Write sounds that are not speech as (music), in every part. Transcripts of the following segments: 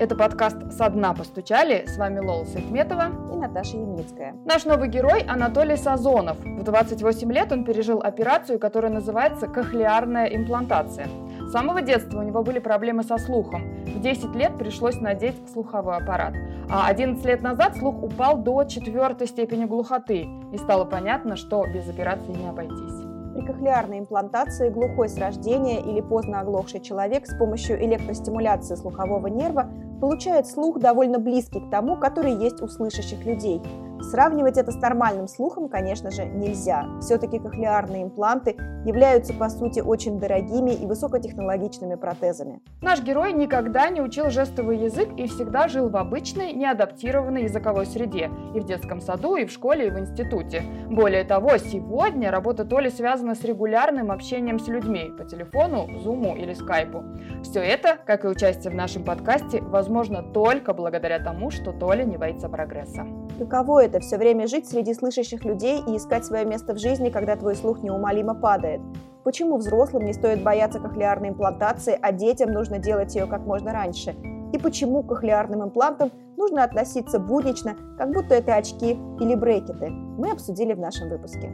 Это подкаст «Со дна постучали». С вами Лола Сахметова и Наташа Ямницкая. Наш новый герой Анатолий Сазонов. В 28 лет он пережил операцию, которая называется кохлеарная имплантация. С самого детства у него были проблемы со слухом. В 10 лет пришлось надеть слуховой аппарат. А 11 лет назад слух упал до четвертой степени глухоты. И стало понятно, что без операции не обойтись. При кохлеарной имплантации глухой с рождения или поздно оглохший человек с помощью электростимуляции слухового нерва получает слух довольно близкий к тому, который есть у слышащих людей – Сравнивать это с нормальным слухом, конечно же, нельзя. Все-таки кохлеарные импланты являются, по сути, очень дорогими и высокотехнологичными протезами. Наш герой никогда не учил жестовый язык и всегда жил в обычной, неадаптированной языковой среде. И в детском саду, и в школе, и в институте. Более того, сегодня работа Толи связана с регулярным общением с людьми по телефону, зуму или скайпу. Все это, как и участие в нашем подкасте, возможно только благодаря тому, что Толя не боится прогресса. Каково это все время жить среди слышащих людей и искать свое место в жизни, когда твой слух неумолимо падает? Почему взрослым не стоит бояться кохлеарной имплантации, а детям нужно делать ее как можно раньше? И почему к кохлеарным имплантам нужно относиться буднично, как будто это очки или брекеты? Мы обсудили в нашем выпуске.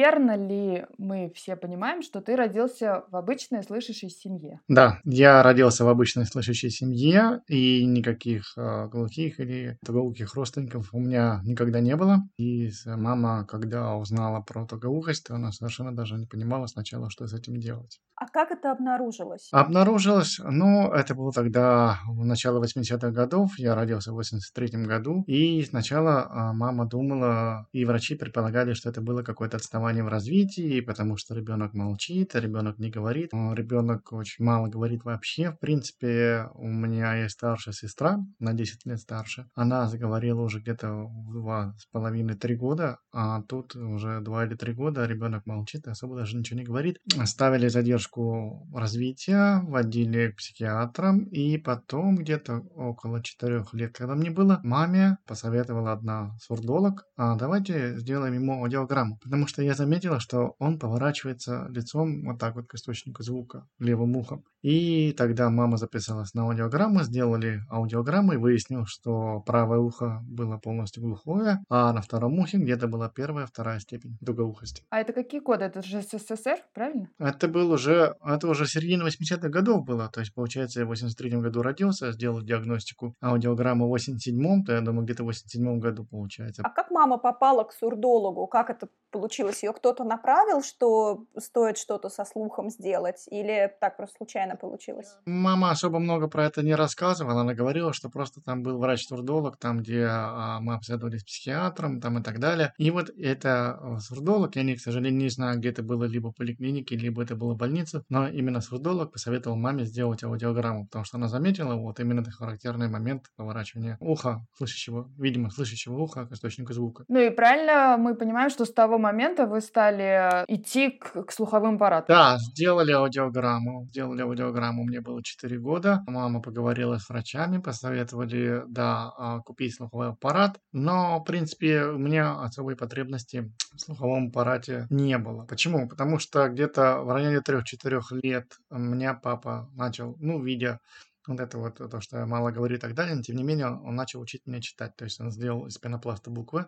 Верно ли мы все понимаем, что ты родился в обычной слышащей семье? Да, я родился в обычной слышащей семье, и никаких э, глухих или тугоухих родственников у меня никогда не было. И мама, когда узнала про тугоухость, она совершенно даже не понимала сначала, что с этим делать. А как это обнаружилось? Обнаружилось, ну, это было тогда, в начало 80-х годов, я родился в 83-м году, и сначала а, мама думала, и врачи предполагали, что это было какое-то отставание в развитии, потому что ребенок молчит, ребенок не говорит, ребенок очень мало говорит вообще. В принципе, у меня есть старшая сестра, на 10 лет старше, она заговорила уже где-то в два с половиной, три года, а тут уже два или три года ребенок молчит, особо даже ничего не говорит. Ставили задержку поддержку развития, водили к психиатрам, и потом где-то около четырех лет, когда мне было, маме посоветовала одна сурдолог, а давайте сделаем ему аудиограмму, потому что я заметила, что он поворачивается лицом вот так вот к источнику звука, левым ухом. И тогда мама записалась на аудиограмму, сделали аудиограмму и выяснил, что правое ухо было полностью глухое, а на втором ухе где-то была первая, вторая степень дугоухости. А это какие годы? Это же СССР, правильно? Это был уже, это уже середина 80-х годов было, то есть, получается, я в 83-м году родился, сделал диагностику аудиограмму в 87-м, то я думаю, где-то в 87-м году получается. А как мама попала к сурдологу? Как это получилось? Ее кто-то направил, что стоит что-то со слухом сделать? Или так просто случайно получилось? Мама особо много про это не рассказывала. Она говорила, что просто там был врач-сурдолог, там, где а, мы обследовали с психиатром, там и так далее. И вот это а, сурдолог, я, не, к сожалению, не знаю, где это было, либо в поликлинике, либо это было в больнице, но именно сурдолог посоветовал маме сделать аудиограмму, потому что она заметила вот именно этот характерный момент поворачивания уха, слышащего, видимо, слышащего уха к источнику звука. Ну и правильно мы понимаем, что с того момента вы стали идти к, к слуховым аппаратам? Да, сделали аудиограмму, сделали аудиограмму мне было 4 года. Мама поговорила с врачами, посоветовали, да, а, купить слуховой аппарат. Но, в принципе, у меня особой потребности в слуховом аппарате не было. Почему? Потому что где-то в районе 3-4 лет меня папа начал, ну, видя вот это вот, то, что я мало говорю и так далее, но тем не менее он начал учить меня читать. То есть он сделал из пенопласта буквы,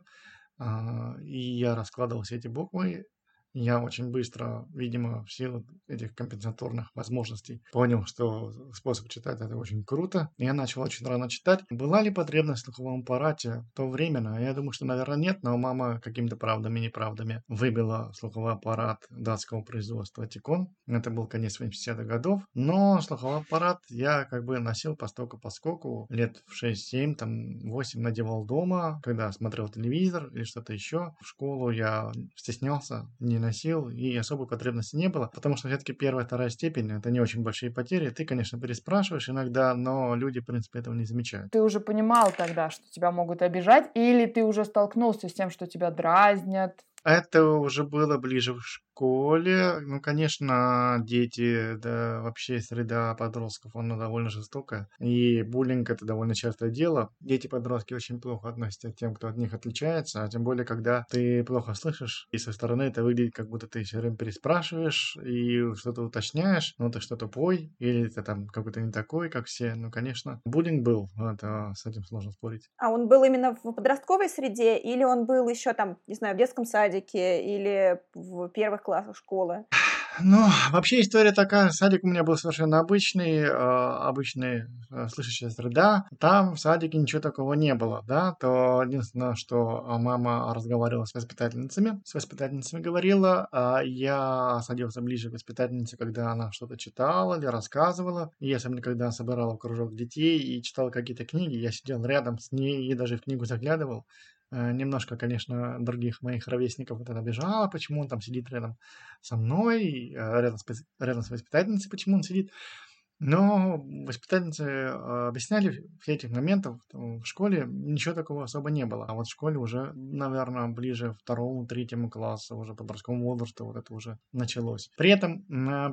и я раскладывал все эти буквы, я очень быстро, видимо, в силу этих компенсаторных возможностей понял, что способ читать это очень круто. Я начал очень рано читать. Была ли потребность в слуховом аппарате то временно? Я думаю, что, наверное, нет, но мама какими-то правдами и неправдами выбила слуховой аппарат датского производства Тикон. Это был конец 80-х годов. Но слуховой аппарат я как бы носил постоку поскоку лет в 6-7, там 8 надевал дома, когда смотрел телевизор или что-то еще. В школу я стеснялся, не носил, и особой потребности не было, потому что все-таки первая, вторая степень – это не очень большие потери. Ты, конечно, переспрашиваешь иногда, но люди, в принципе, этого не замечают. Ты уже понимал тогда, что тебя могут обижать, или ты уже столкнулся с тем, что тебя дразнят, это уже было ближе школе, ну, конечно, дети, да, вообще среда подростков, она довольно жестокая. И буллинг – это довольно частое дело. Дети-подростки очень плохо относятся к тем, кто от них отличается, а тем более, когда ты плохо слышишь, и со стороны это выглядит, как будто ты все время переспрашиваешь и что-то уточняешь, ну, ты что тупой, или ты там какой-то не такой, как все. Ну, конечно, буллинг был, это с этим сложно спорить. А он был именно в подростковой среде, или он был еще там, не знаю, в детском садике, или в первых классах школы? Ну, вообще история такая. Садик у меня был совершенно обычный, э, обычный э, слышащая среда. Там в садике ничего такого не было, да. То единственное, что мама разговаривала с воспитательницами, с воспитательницами говорила, а я садился ближе к воспитательнице, когда она что-то читала или рассказывала. И особенно, когда собирала кружок детей и читала какие-то книги, я сидел рядом с ней и даже в книгу заглядывал. Э, немножко, конечно, других моих ровесников вот это обижало, почему он там сидит рядом со мной, э, рядом с, рядом с воспитательницей, почему он сидит. Но воспитательницы э, объясняли все этих моментов в школе, ничего такого особо не было. А вот в школе уже, наверное, ближе второму, третьему классу, уже подростковому возрасту вот это уже началось. При этом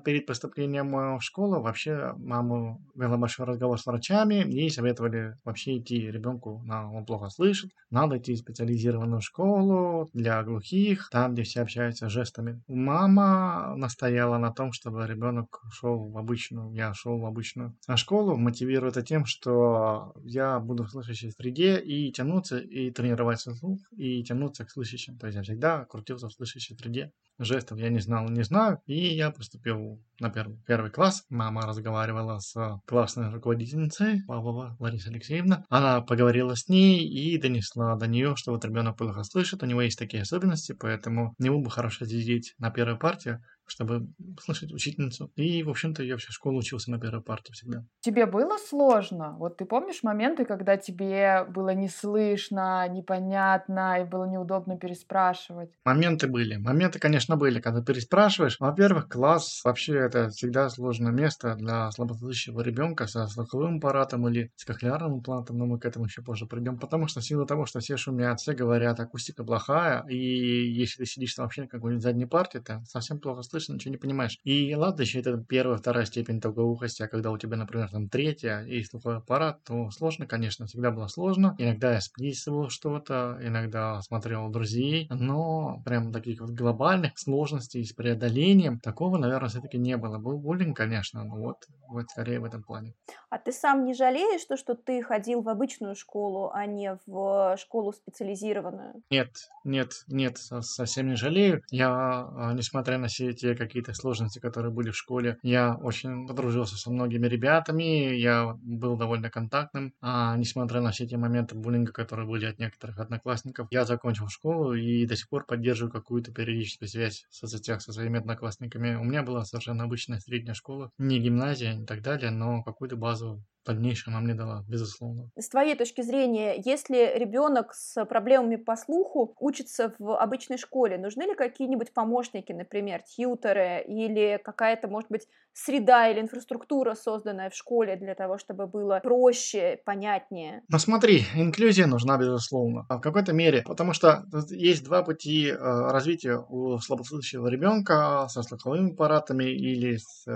перед поступлением в школу вообще маму вела большой разговор с врачами, ей советовали вообще идти ребенку, он плохо слышит, надо идти в специализированную школу для глухих, там, где все общаются жестами. Мама настояла на том, чтобы ребенок шел в обычную, я шел в обычную школу, мотивирую это тем, что я буду в слышащей среде и тянуться, и тренировать слух, и тянуться к слышащим. То есть я всегда крутился в слышащей среде. Жестов я не знал, не знаю, и я поступил на первый, первый класс. Мама разговаривала с классной руководительницей Павлова Лариса Алексеевна. Она поговорила с ней и донесла до нее, что вот ребенок плохо слышит, у него есть такие особенности, поэтому ему бы хорошо сидеть на первой партии, чтобы слышать учительницу. И, в общем-то, я всю школу учился на первой парте всегда. Тебе было сложно? Вот ты помнишь моменты, когда тебе было не слышно, непонятно, и было неудобно переспрашивать? Моменты были. Моменты, конечно, были, когда переспрашиваешь. Во-первых, класс вообще это всегда сложное место для слабослышащего ребенка со слуховым аппаратом или с кохлеарным имплантом, но мы к этому еще позже придем, потому что сила того, что все шумят, все говорят, акустика плохая, и если ты сидишь там вообще на какой-нибудь задней парте, то совсем плохо слышишь слышно, ничего не понимаешь. И ладно, еще это первая, вторая степень долгоухости, а когда у тебя, например, там третья и слуховой аппарат, то сложно, конечно, всегда было сложно. Иногда я списывал что-то, иногда смотрел друзей, но прям таких вот глобальных сложностей с преодолением такого, наверное, все-таки не было. Был буллинг, конечно, но вот, вот скорее в этом плане. А ты сам не жалеешь, то, что ты ходил в обычную школу, а не в школу специализированную? Нет, нет, нет, совсем не жалею. Я, а, несмотря на все эти какие-то сложности, которые были в школе, я очень подружился со многими ребятами, я был довольно контактным, а несмотря на все эти моменты буллинга, которые были от некоторых одноклассников, я закончил школу и до сих пор поддерживаю какую-то периодическую связь в соцсетях со своими одноклассниками. У меня была совершенно обычная средняя школа, не гимназия и так далее, но какую-то базу дальнейшем нам не дала, безусловно. С твоей точки зрения, если ребенок с проблемами по слуху учится в обычной школе, нужны ли какие-нибудь помощники, например, тьютеры или какая-то, может быть, среда или инфраструктура, созданная в школе для того, чтобы было проще, понятнее? Ну смотри, инклюзия нужна, безусловно, в какой-то мере, потому что есть два пути э, развития у слабослышащего ребенка со слуховыми аппаратами или с э,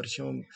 речевым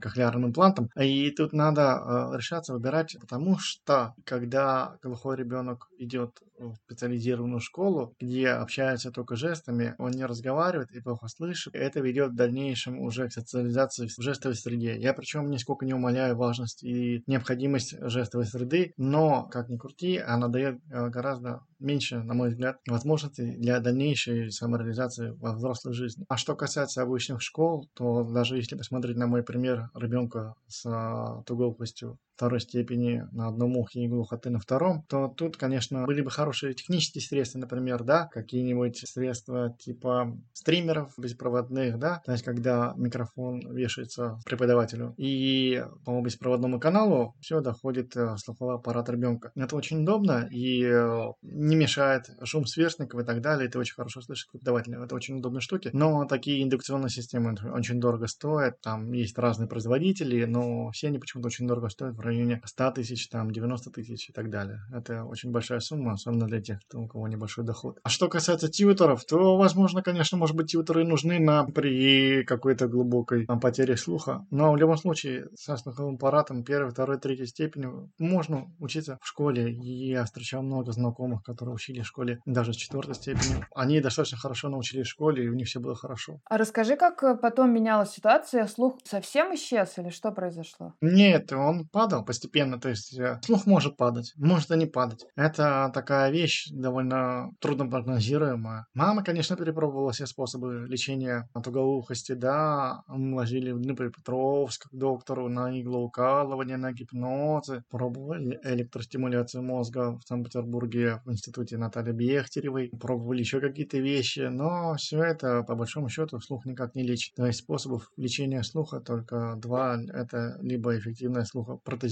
кохлеарным имплантом. И тут надо э, решаться выбирать, потому что когда глухой ребенок идет в специализированную школу, где общаются только жестами, он не разговаривает и плохо слышит, это ведет в дальнейшем уже к социализации в жестовой среде. Я причем нисколько не умаляю важность и необходимость жестовой среды, но, как ни крути, она дает э, гораздо меньше, на мой взгляд, возможностей для дальнейшей самореализации во взрослой жизни. А что касается обычных школ, то даже если посмотреть на мой пример ребенка с а, тугоухостью второй степени на одном ухе и глухоты на втором, то тут, конечно, были бы хорошие технические средства, например, да, какие-нибудь средства типа стримеров беспроводных, да, то есть когда микрофон вешается преподавателю и по беспроводному каналу все доходит э, слуховой аппарат ребенка. Это очень удобно и э, не мешает шум сверстников и так далее, это очень хорошо слышит преподаватель. Это очень удобные штуки, но такие индукционные системы очень дорого стоят, там есть разные производители, но все они почему-то очень дорого стоят в районе 100 тысяч, там 90 тысяч и так далее. Это очень большая сумма, особенно для тех, у кого небольшой доход. А что касается тьютеров, то, возможно, конечно, может быть, тьютеры нужны нам при какой-то глубокой там, потере слуха. Но в любом случае, со слуховым аппаратом первой, второй, третьей степени можно учиться в школе. И я встречал много знакомых, которые учили в школе даже с четвертой степени. Они достаточно хорошо научились в школе, и у них все было хорошо. А расскажи, как э, потом менялась ситуация? Слух совсем исчез или что произошло? Нет, он падал постепенно. То есть э, слух может падать, может и не падать. Это такая вещь довольно трудно прогнозируемая. Мама, конечно, перепробовала все способы лечения от уголухости, да. Мы возили в Днепропетровск к доктору на иглоукалывание, на гипнозы. Пробовали электростимуляцию мозга в Санкт-Петербурге в институте Натальи Бехтеревой. Пробовали еще какие-то вещи, но все это, по большому счету, слух никак не лечит. То есть способов лечения слуха только два. Это либо эффективное слухопротезирование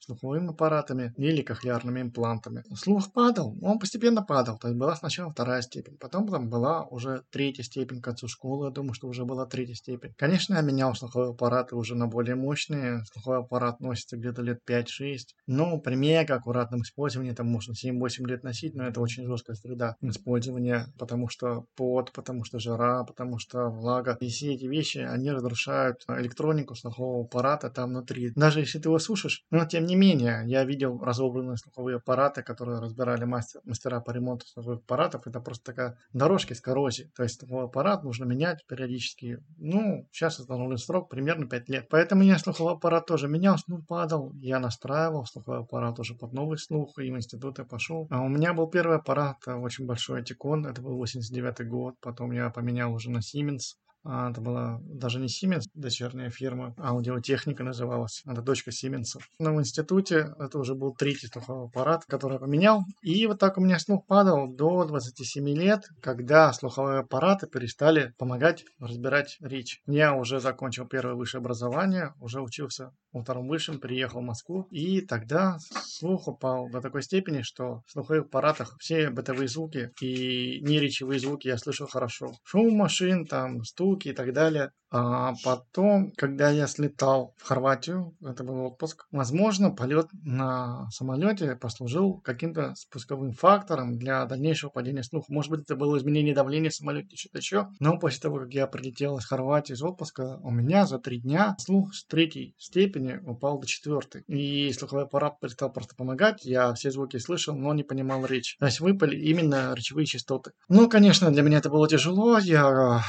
слуховыми аппаратами или кохлеарными имплантами. Слух падал, он постепенно падал. То есть была сначала вторая степень, потом там была уже третья степень к концу школы. Я думаю, что уже была третья степень. Конечно, я менял слуховые аппараты уже на более мощные. Слуховой аппарат носится где-то лет 5-6. Но при мега аккуратном использовании там можно 7-8 лет носить, но это очень жесткая среда использования, потому что пот, потому что жара, потому что влага. И все эти вещи, они разрушают электронику слухового аппарата там внутри. Даже если ты его сушишь, но тем не менее, я видел разобранные слуховые аппараты, которые разбирали мастер, мастера по ремонту слуховых аппаратов. Это просто такая дорожка с коррозией. То есть слуховой аппарат нужно менять периодически. Ну, сейчас установлен срок примерно 5 лет. Поэтому я слуховой аппарат тоже менял, ну, падал. Я настраивал слуховой аппарат уже под новый слух, и в институт я пошел. А у меня был первый аппарат, э, очень большой Атикон, это был 89 год. Потом я поменял уже на Siemens. А, это была даже не Siemens, дочерняя фирма, аудиотехника называлась. Это дочка Siemens. Но в институте это уже был третий слуховой аппарат, который я поменял. И вот так у меня слух падал до 27 лет, когда слуховые аппараты перестали помогать разбирать речь. Я уже закончил первое высшее образование, уже учился во втором высшем, приехал в Москву. И тогда слух упал до такой степени, что в слуховых аппаратах все бытовые звуки и неречевые звуки я слышал хорошо. Шум машин, там, стук, звуки и так далее. А потом, когда я слетал в Хорватию, это был отпуск, возможно, полет на самолете послужил каким-то спусковым фактором для дальнейшего падения слуха. Может быть, это было изменение давления в самолете, что-то еще. Но после того, как я прилетел из Хорватии из отпуска, у меня за три дня слух с третьей степени упал до четвертой. И слуховой аппарат перестал просто помогать. Я все звуки слышал, но не понимал речь. То есть выпали именно речевые частоты. Ну, конечно, для меня это было тяжело. Я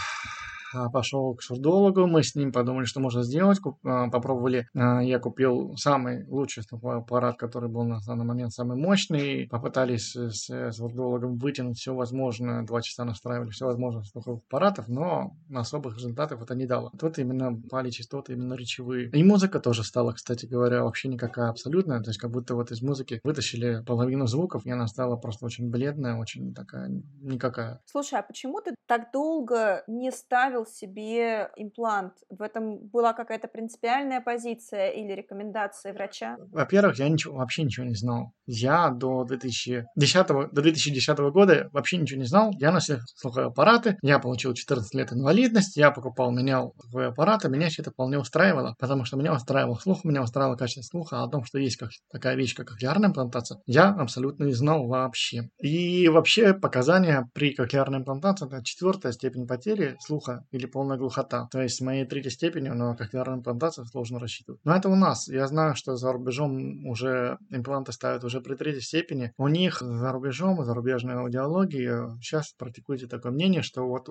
пошел к сурдологу, мы с ним подумали, что можно сделать, а, попробовали, а, я купил самый лучший аппарат, который был на данный момент самый мощный, попытались с сурдологом вытянуть все возможное, два часа настраивали все возможное слуховых аппаратов, но особых результатов это не дало. Тут именно пали частоты, именно речевые. И музыка тоже стала, кстати говоря, вообще никакая абсолютная, то есть как будто вот из музыки вытащили половину звуков, и она стала просто очень бледная, очень такая никакая. Слушай, а почему ты так долго не ставил ставил себе имплант? В этом была какая-то принципиальная позиция или рекомендация врача? Во-первых, я ничего, вообще ничего не знал. Я до 2010, до 2010 года вообще ничего не знал. Я носил слуховые аппараты, я получил 14 лет инвалидности, я покупал, менял слуховые аппараты, меня все это вполне устраивало, потому что меня устраивал слух, меня устраивало качество слуха, а о том, что есть как, такая вещь, как кохлеарная имплантация, я абсолютно не знал вообще. И вообще показания при кохлеарной имплантации это четвертая степень потери слуха или полная глухота. То есть в моей третьей степени на кохлеарную имплантацию сложно рассчитывать. Но это у нас. Я знаю, что за рубежом уже импланты ставят уже при третьей степени. У них за рубежом, зарубежной аудиологии сейчас практикуется такое мнение, что вот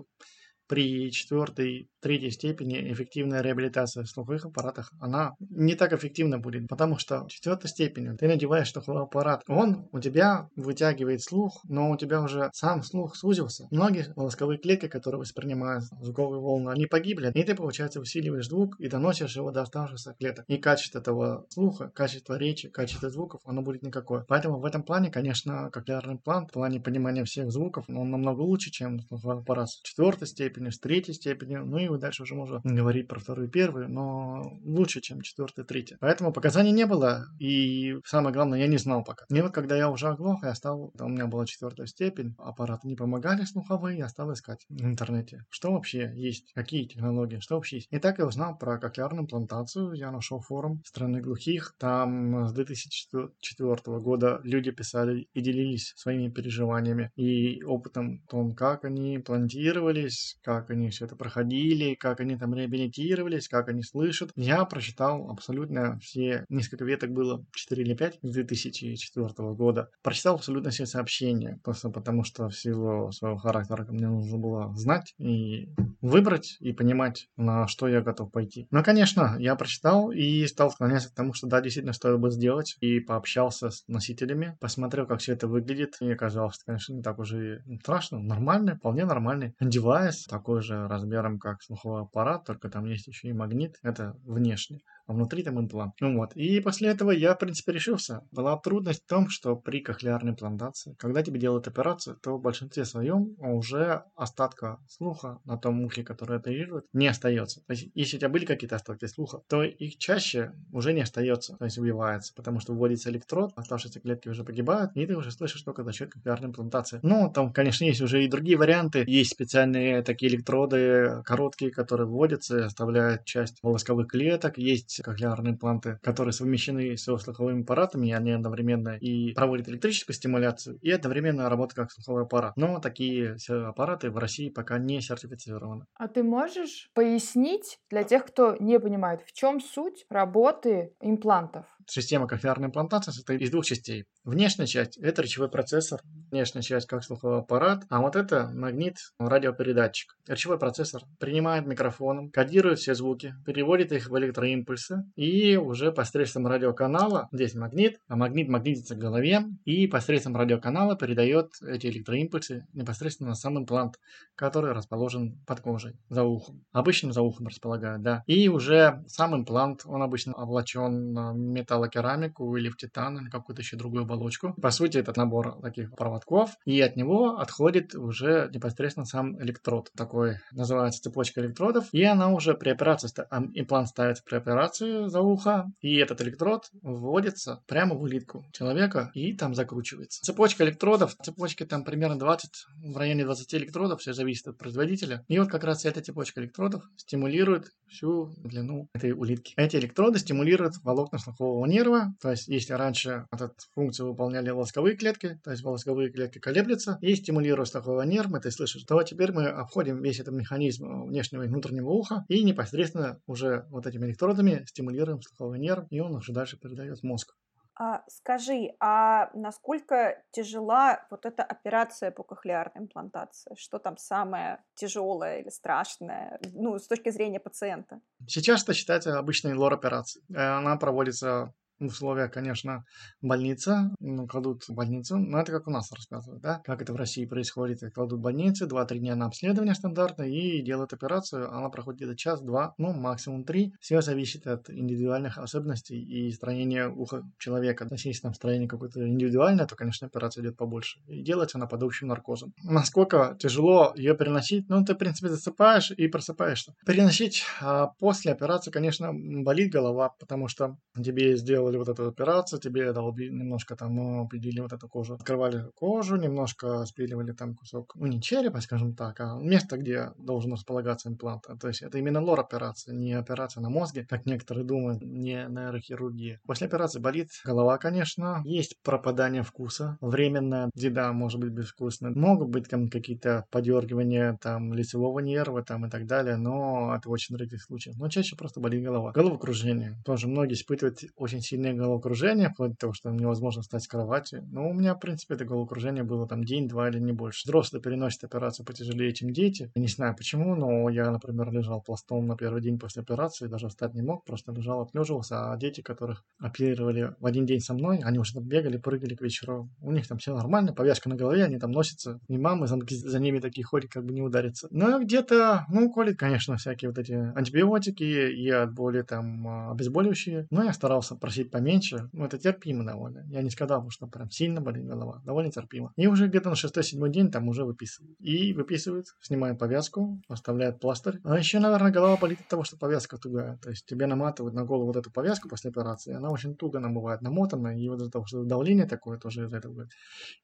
при четвертой, третьей степени эффективная реабилитация в слуховых аппаратах, она не так эффективна будет, потому что в четвертой степени ты надеваешь слуховой аппарат, он у тебя вытягивает слух, но у тебя уже сам слух сузился. Многие волосковые клетки, которые воспринимают звуковые волны, они погибли, и ты, получается, усиливаешь звук и доносишь его до оставшихся клеток. И качество этого слуха, качество речи, качество звуков, оно будет никакое. Поэтому в этом плане, конечно, кохлеарный имплант, в плане понимания всех звуков, он намного лучше, чем слуховой аппарат четвертой степени степенью, с третьей степенью, ну и дальше уже можно говорить про вторую и первую, но лучше, чем четвертая и третья. Поэтому показаний не было, и самое главное, я не знал пока. И вот когда я уже оглох, я стал, у меня была четвертая степень, аппараты не помогали слуховые, я стал искать в интернете, что вообще есть, какие технологии, что вообще есть. И так я узнал про кохлеарную имплантацию, я нашел форум страны глухих, там с 2004 года люди писали и делились своими переживаниями и опытом том, как они имплантировались, как они все это проходили, как они там реабилитировались, как они слышат. Я прочитал абсолютно все, несколько веток было, 4 или 5 с 2004 года. Прочитал абсолютно все сообщения, просто потому что всего своего характера мне нужно было знать и выбрать и понимать, на что я готов пойти. Но, конечно, я прочитал и стал склоняться к тому, что да, действительно стоило бы сделать, и пообщался с носителями, посмотрел, как все это выглядит, и оказалось, конечно, не так уже страшно, нормальный, вполне нормальный девайс, такой же размером, как слуховой аппарат, только там есть еще и магнит, это внешне а внутри там имплант. Ну вот. И после этого я, в принципе, решился. Была трудность в том, что при кохлеарной имплантации, когда тебе делают операцию, то в большинстве своем уже остатка слуха на том ухе, которое оперирует, не остается. То есть, если у тебя были какие-то остатки слуха, то их чаще уже не остается, то есть убивается, потому что вводится электрод, оставшиеся клетки уже погибают, и ты уже слышишь только за счет кохлеарной имплантации. Ну, там, конечно, есть уже и другие варианты. Есть специальные такие электроды короткие, которые вводятся оставляют часть волосковых клеток. Есть есть кохлеарные импланты, которые совмещены с слуховыми аппаратами, и они одновременно и проводят электрическую стимуляцию, и одновременно работают как слуховой аппарат. Но такие аппараты в России пока не сертифицированы. А ты можешь пояснить для тех, кто не понимает, в чем суть работы имплантов? Система кохлеарной имплантации состоит из двух частей. Внешняя часть – это речевой процессор, внешняя часть как слуховой аппарат, а вот это магнит радиопередатчик. Речевой процессор принимает микрофоном, кодирует все звуки, переводит их в электроимпульсы и уже посредством радиоканала, здесь магнит, а магнит магнитится к голове и посредством радиоканала передает эти электроимпульсы непосредственно на сам имплант, который расположен под кожей, за ухом. Обычно за ухом располагают, да. И уже сам имплант, он обычно облачен на металлокерамику или в титан или какую-то еще другую оболочку. По сути, этот набор таких проводков, и от него отходит уже непосредственно сам электрод. Такой называется цепочка электродов, и она уже при операции, имплант ставится при операции за ухо, и этот электрод вводится прямо в улитку человека и там закручивается. Цепочка электродов, цепочки там примерно 20, в районе 20 электродов, все зависит от производителя. И вот как раз эта цепочка электродов стимулирует всю длину этой улитки. Эти электроды стимулируют волокна слухового нерва, то есть если раньше эту функцию выполняли волосковые клетки, то есть волосковые клетки колеблются и стимулируют слухового нерва, ты слышишь, то теперь мы обходим весь этот механизм внешнего и внутреннего уха и непосредственно уже вот этими электродами стимулируем слуховой нерв, и он уже дальше передает мозг. А, скажи, а насколько тяжела вот эта операция по кохлеарной имплантации? Что там самое тяжелое или страшное, ну, с точки зрения пациента? Сейчас это считается обычной лор-операцией. Э, она проводится условия, конечно, больница, ну, кладут в больницу, но это как у нас рассказывают, да, как это в России происходит, кладут в больницу, 2-3 дня на обследование стандартно и делают операцию, она проходит где-то час-два, ну, максимум три, все зависит от индивидуальных особенностей и строения уха человека, если там строение какое-то индивидуальное, то, конечно, операция идет побольше, и делается она под общим наркозом. Насколько тяжело ее переносить, ну, ты, в принципе, засыпаешь и просыпаешься. Переносить а после операции, конечно, болит голова, потому что тебе сделали делали вот эту операцию, тебе долби, немножко там, ну, пилили вот эту кожу. Открывали кожу, немножко спиливали там кусок, ну, не черепа, скажем так, а место, где должен располагаться имплант. То есть это именно лор-операция, не операция на мозге, как некоторые думают, не нейрохирургия. После операции болит голова, конечно, есть пропадание вкуса, временная еда может быть безвкусная, могут быть там какие-то подергивания там лицевого нерва там и так далее, но это очень редких случаев. Но чаще просто болит голова. Головокружение. Тоже многие испытывают очень сильно сильное головокружение, вплоть до того, что невозможно встать с кровати. Но у меня, в принципе, это головокружение было там день-два или не больше. Взрослые переносят операцию потяжелее, чем дети. Я не знаю почему, но я, например, лежал пластом на первый день после операции, даже встать не мог, просто лежал, отлеживался, а дети, которых оперировали в один день со мной, они уже там бегали, прыгали к вечеру. У них там все нормально, повязка на голове, они там носятся, и мамы за, за ними такие ходят, как бы не удариться. Но где-то, ну, колят, конечно, всякие вот эти антибиотики и от боли там обезболивающие. Но я старался просить поменьше, ну, это терпимо довольно. Я не сказал, что прям сильно болит голова, довольно терпимо. И уже где-то на шестой-седьмой день там уже выписывают. И выписывают, снимают повязку, оставляют пластырь. А еще, наверное, голова болит от того, что повязка тугая. То есть тебе наматывают на голову вот эту повязку после операции, она очень туго нам бывает намотана, и вот из-за того, что давление такое тоже из этого будет.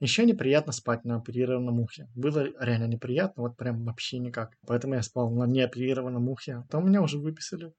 Еще неприятно спать на оперированном ухе. Было реально неприятно, вот прям вообще никак. Поэтому я спал на неоперированном ухе. Там меня уже выписали,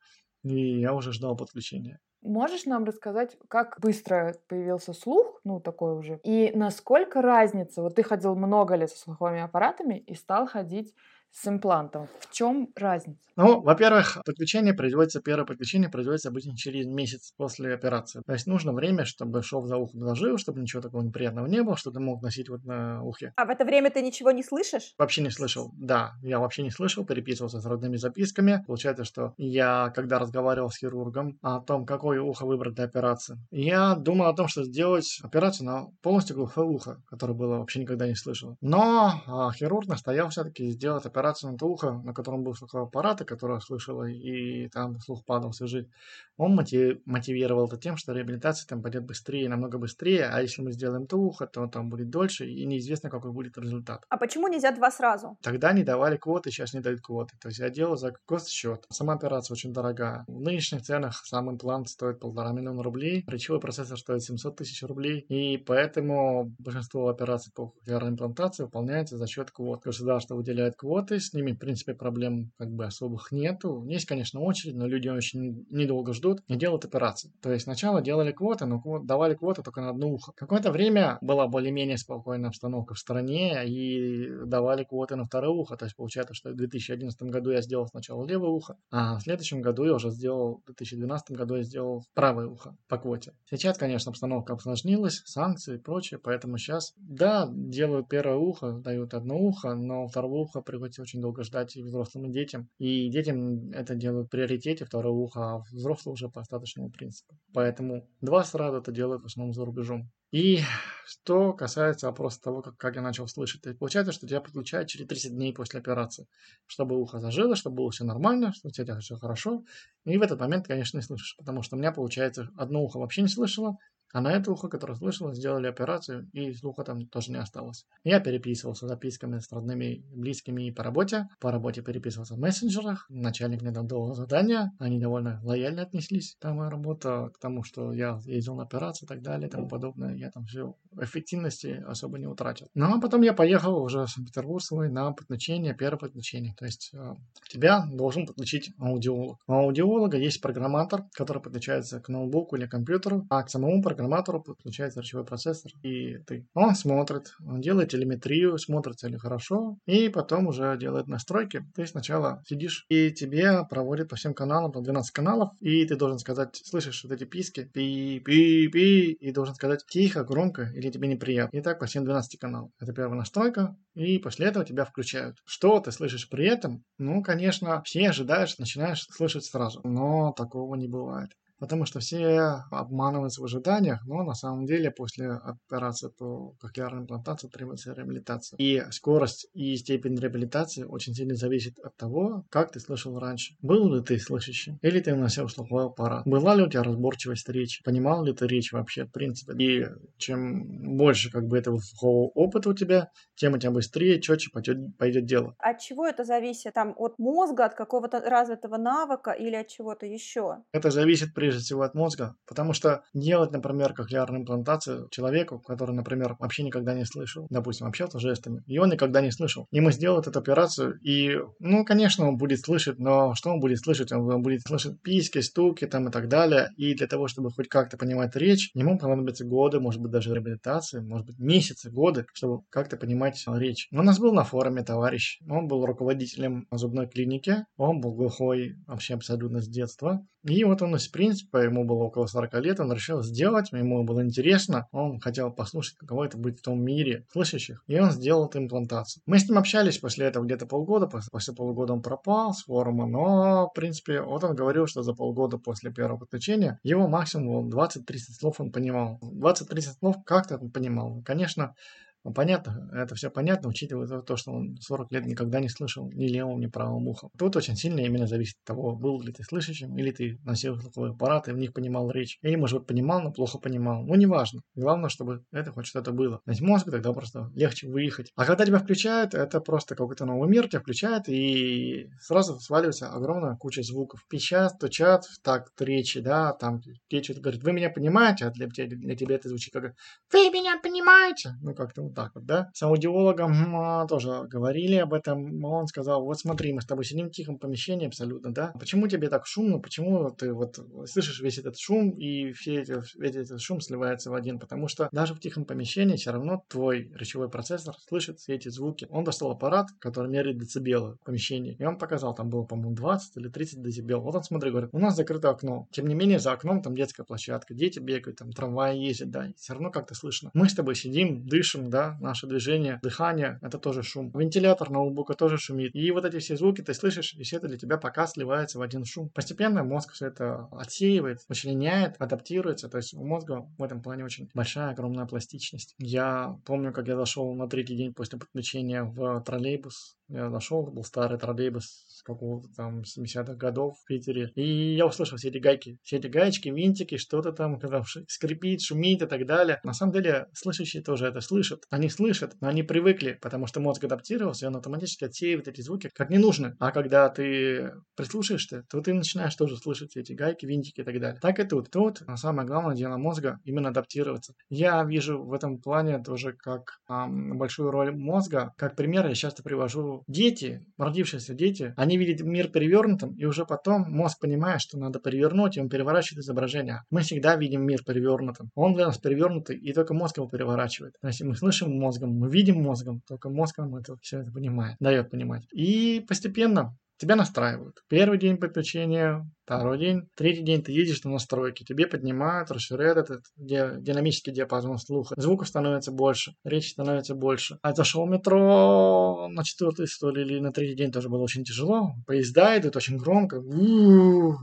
и я уже ждал подключения. Можешь нам рассказать, как быстро появился слух, ну, такой уже, и насколько разница, вот ты ходил много лет со слуховыми аппаратами и стал ходить с имплантом. В чем разница? Ну, во-первых, подключение производится, первое подключение производится обычно через месяц после операции. То есть нужно время, чтобы шов за ухо доложил, чтобы ничего такого неприятного не было, что ты мог носить вот на ухе. А в это время ты ничего не слышишь? Вообще не слышал, да. Я вообще не слышал, переписывался с родными записками. Получается, что я, когда разговаривал с хирургом о том, какое ухо выбрать для операции, я думал о том, что сделать операцию на полностью глухое ухо, которое было вообще никогда не слышал. Но а, хирург настоял все-таки сделать операцию операцию на то ухо, на котором был слуховой аппарат, и которое слышало, и там слух падал всю жизнь, он мотивировал это тем, что реабилитация там пойдет быстрее, намного быстрее, а если мы сделаем то ухо, то там будет дольше, и неизвестно, какой будет результат. А почему нельзя два сразу? Тогда не давали квоты, сейчас не дают квоты. То есть я делал за счет. Сама операция очень дорогая. В нынешних ценах сам имплант стоит полтора миллиона рублей, речевой процессор стоит 700 тысяч рублей, и поэтому большинство операций по кохлеарной имплантации выполняется за счет квот. Государство выделяет квоты, работы, с ними, в принципе, проблем как бы особых нету. Есть, конечно, очередь, но люди очень недолго ждут и делают операции. То есть сначала делали квоты, но давали квоты только на одно ухо. Какое-то время была более-менее спокойная обстановка в стране и давали квоты на второе ухо. То есть получается, что в 2011 году я сделал сначала левое ухо, а в следующем году я уже сделал, в 2012 году я сделал правое ухо по квоте. Сейчас, конечно, обстановка осложнилась, санкции и прочее, поэтому сейчас, да, делают первое ухо, дают одно ухо, но второе ухо прихватил очень долго ждать и взрослым, и детям. И детям это делают в приоритете, второе ухо, а взрослые уже по остаточному принципу. Поэтому два сразу это делают в основном за рубежом. И что касается вопроса того, как, как я начал слышать, то получается, что тебя подключают через 30 дней после операции, чтобы ухо зажило, чтобы было все нормально, чтобы у тебя все хорошо. И в этот момент, конечно, не слышишь, потому что у меня, получается, одно ухо вообще не слышало, а на это ухо, которое слышало, сделали операцию, и слуха там тоже не осталось. Я переписывался записками с родными, близкими и по работе. По работе переписывался в мессенджерах. Начальник мне дал задания. Они довольно лояльно отнеслись. Там моя работа к тому, что я ездил на операцию и так далее и тому подобное. Я там все эффективности особо не утратил. Ну, а потом я поехал уже в Санкт-Петербург свой на подключение, первое подключение. То есть э, тебя должен подключить аудиолог. У аудиолога есть программатор, который подключается к ноутбуку или компьютеру, а к самому программатору программатору подключается речевой процессор, и ты. Он смотрит, он делает телеметрию, смотрится ли хорошо, и потом уже делает настройки. Ты сначала сидишь, и тебе проводят по всем каналам, по 12 каналов, и ты должен сказать, слышишь вот эти писки, пи-пи-пи, и должен сказать тихо, громко, или тебе неприятно. И так по всем 12 каналам. Это первая настройка, и после этого тебя включают. Что ты слышишь при этом? Ну, конечно, все ожидают, что начинаешь слышать сразу, но такого не бывает потому что все обманываются в ожиданиях, но на самом деле после операции по кохлеарной имплантации требуется реабилитация. И скорость и степень реабилитации очень сильно зависит от того, как ты слышал раньше. Был ли ты слышащим? Или ты носил слуховой аппарат? Была ли у тебя разборчивость речи? Понимал ли ты речь вообще, в принципе? И чем больше как бы этого слухового опыта у тебя, тем у тебя быстрее, четче пойдет, пойдет дело. От чего это зависит? Там от мозга, от какого-то развитого навыка или от чего-то еще? Это зависит прежде прежде всего от мозга, потому что делать, например, кохлеарную имплантацию человеку, который, например, вообще никогда не слышал, допустим, общался жестами, и он никогда не слышал. Ему сделают эту операцию, и, ну, конечно, он будет слышать, но что он будет слышать? Он будет слышать писки, стуки там и так далее, и для того, чтобы хоть как-то понимать речь, ему понадобятся годы, может быть, даже реабилитации, может быть, месяцы, годы, чтобы как-то понимать речь. У нас был на форуме товарищ, он был руководителем зубной клиники, он был глухой вообще абсолютно с детства, и вот он из принципа, ему было около 40 лет, он решил сделать, ему было интересно, он хотел послушать, каково это быть в том мире слышащих, и он сделал эту имплантацию. Мы с ним общались после этого где-то полгода, после полугода он пропал с форума, но, в принципе, вот он говорил, что за полгода после первого подключения его максимум 20-30 слов он понимал. 20-30 слов как-то он понимал. Конечно, Ну, понятно, это все понятно, учитывая то, что он 40 лет никогда не слышал ни левым, ни правым ухом. Тут очень сильно именно зависит от того, был ли ты слышащим, или ты носил слуховой аппарат и в них понимал речь. Или, может быть, понимал, но плохо понимал. Ну, неважно. Главное, чтобы это хоть что-то было. Ведь мозг тогда просто легче выехать. А когда тебя включают, это просто какой-то новый мир тебя включает, и сразу сваливается огромная куча звуков. Печат, стучат, так, речи, да, там речь говорит, вы меня понимаете, а для, для тебя это звучит как вы меня понимаете? Ну, как-то так вот, да. С аудиологом а, тоже говорили об этом. Он сказал, вот смотри, мы с тобой сидим в тихом помещении абсолютно, да. Почему тебе так шумно? Почему ты вот слышишь весь этот шум, и все эти, весь этот шум сливается в один? Потому что даже в тихом помещении все равно твой речевой процессор слышит все эти звуки. Он достал аппарат, который меряет децибелы в помещении, и он показал, там было, по-моему, 20 или 30 децибел. Вот он, смотри, говорит, у нас закрыто окно. Тем не менее, за окном там детская площадка, дети бегают, там трамваи ездят, да, все равно как-то слышно. Мы с тобой сидим, дышим, да, наше движение, дыхание, это тоже шум. Вентилятор ноутбука тоже шумит. И вот эти все звуки ты слышишь, и все это для тебя пока сливается в один шум. Постепенно мозг все это отсеивает, вычленяет, адаптируется. То есть у мозга в этом плане очень большая, огромная пластичность. Я помню, как я зашел на третий день после подключения в троллейбус. Я зашел, был старый троллейбус какого-то там 70-х годов в Питере. И я услышал все эти гайки, все эти гаечки, винтики, что-то там, (laughs) когда скрипит, шумит и так далее. На самом деле, слышащие тоже это слышат. Они слышат, но они привыкли, потому что мозг адаптировался, и он автоматически отсеивает эти звуки как не нужно. А когда ты прислушаешься, то ты начинаешь тоже слышать эти гайки, винтики и так далее. Так и тут. Тут самое главное дело мозга именно адаптироваться. Я вижу в этом плане тоже как эм, большую роль мозга. Как пример я часто привожу дети, родившиеся дети, они видят мир перевернутым, и уже потом мозг понимает, что надо перевернуть, и он переворачивает изображение. Мы всегда видим мир перевернутым. Он для нас перевернутый, и только мозг его переворачивает. То есть мы слышим мозгом, мы видим мозгом, только мозг нам это все это понимает, дает понимать. И постепенно тебя настраивают. Первый день подключения, Второй день, третий день ты едешь на настройки, тебе поднимают, расширяют этот динамический диапазон слуха. Звуков становится больше, речи становится больше. А зашел метро на четвертый, что ли, или на третий день тоже было очень тяжело. Поезда идут очень громко,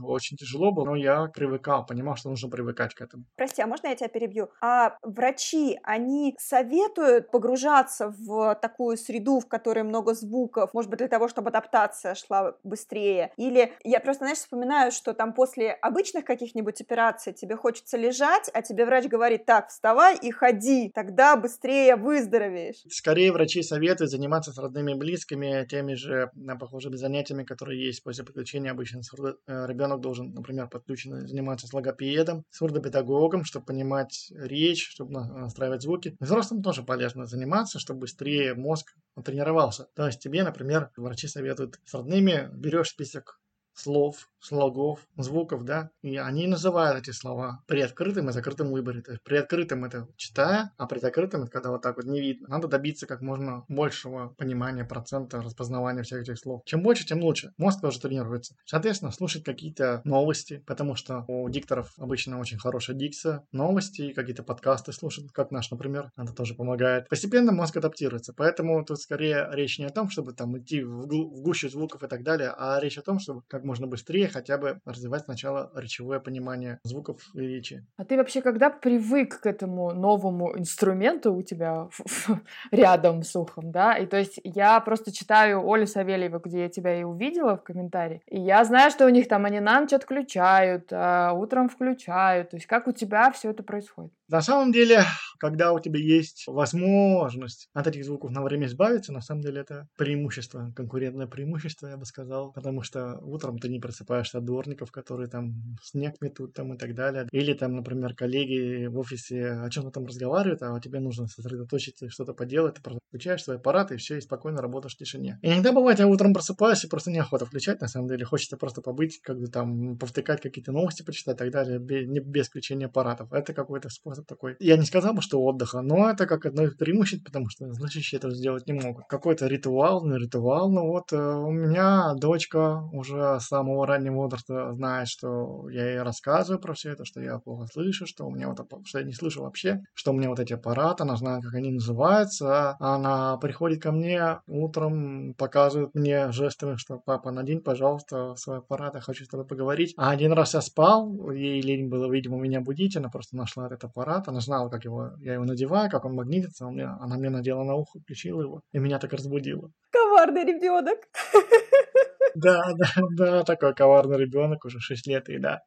очень тяжело было, но я привыкал, понимал, что нужно привыкать к этому. Прости, а можно я тебя перебью? А врачи, они советуют погружаться в такую среду, в которой много звуков, может быть, для того, чтобы адаптация шла быстрее? Или я просто, знаешь, вспоминаю что там после обычных каких-нибудь операций тебе хочется лежать, а тебе врач говорит, так, вставай и ходи, тогда быстрее выздоровеешь. Скорее врачи советуют заниматься с родными и близкими теми же похожими занятиями, которые есть после подключения обычно. Э, Ребенок должен, например, подключен заниматься с логопедом, с сурдопедагогом, чтобы понимать речь, чтобы настраивать звуки. Взрослым тоже полезно заниматься, чтобы быстрее мозг тренировался. То есть тебе, например, врачи советуют с родными, берешь список слов, слогов, звуков, да, и они называют эти слова при открытом и закрытом выборе. То есть при открытом это читая, а при закрытом это когда вот так вот не видно. Надо добиться как можно большего понимания процента распознавания всех этих слов. Чем больше, тем лучше. Мозг тоже тренируется. Соответственно, слушать какие-то новости, потому что у дикторов обычно очень хорошая дикция. Новости, какие-то подкасты слушать, как наш, например, это тоже помогает. Постепенно мозг адаптируется, поэтому тут скорее речь не о том, чтобы там идти в, в гущу звуков и так далее, а речь о том, чтобы как можно быстрее хотя бы развивать сначала речевое понимание звуков и речи. А ты вообще когда привык к этому новому инструменту у тебя (laughs) рядом с ухом, да? И то есть я просто читаю Олю Савельеву, где я тебя и увидела в комментарии, и я знаю, что у них там они на ночь отключают, а утром включают. То есть как у тебя все это происходит? На самом деле, когда у тебя есть возможность от этих звуков на время избавиться, на самом деле это преимущество, конкурентное преимущество, я бы сказал, потому что утром ты не просыпаешься от дворников, которые там снег метут там и так далее. Или там, например, коллеги в офисе о чем-то там разговаривают, а тебе нужно сосредоточиться и что-то поделать, ты просто включаешь свой аппарат и все, и спокойно работаешь в тишине. Иногда бывает, я утром просыпаюсь и просто неохота включать, на самом деле, хочется просто побыть, как бы там повтыкать какие-то новости, почитать и так далее, без включения аппаратов. Это какой-то способ такой. Я не сказал бы, что отдыха, но это как одно из преимуществ, потому что слышащие это сделать не могут. Какой-то ритуал, не ритуал, но вот э, у меня дочка уже с самого раннего возраста знает, что я ей рассказываю про все это, что я плохо слышу, что у меня вот, что я не слышу вообще, что у меня вот эти аппараты, она знает, как они называются, она приходит ко мне утром, показывает мне жестами, что папа, надень, пожалуйста, свой аппарат, я хочу с тобой поговорить. А один раз я спал, ей лень было, видимо, меня будить, она просто нашла этот аппарат, аппарат, она знала, как его, я его надеваю, как он магнитится, он мне, она мне надела на ухо, включила его, и меня так разбудило. Коварный ребенок. (laughs) Да, (laughs) да, да, такой коварный ребенок, уже 6 лет, и да,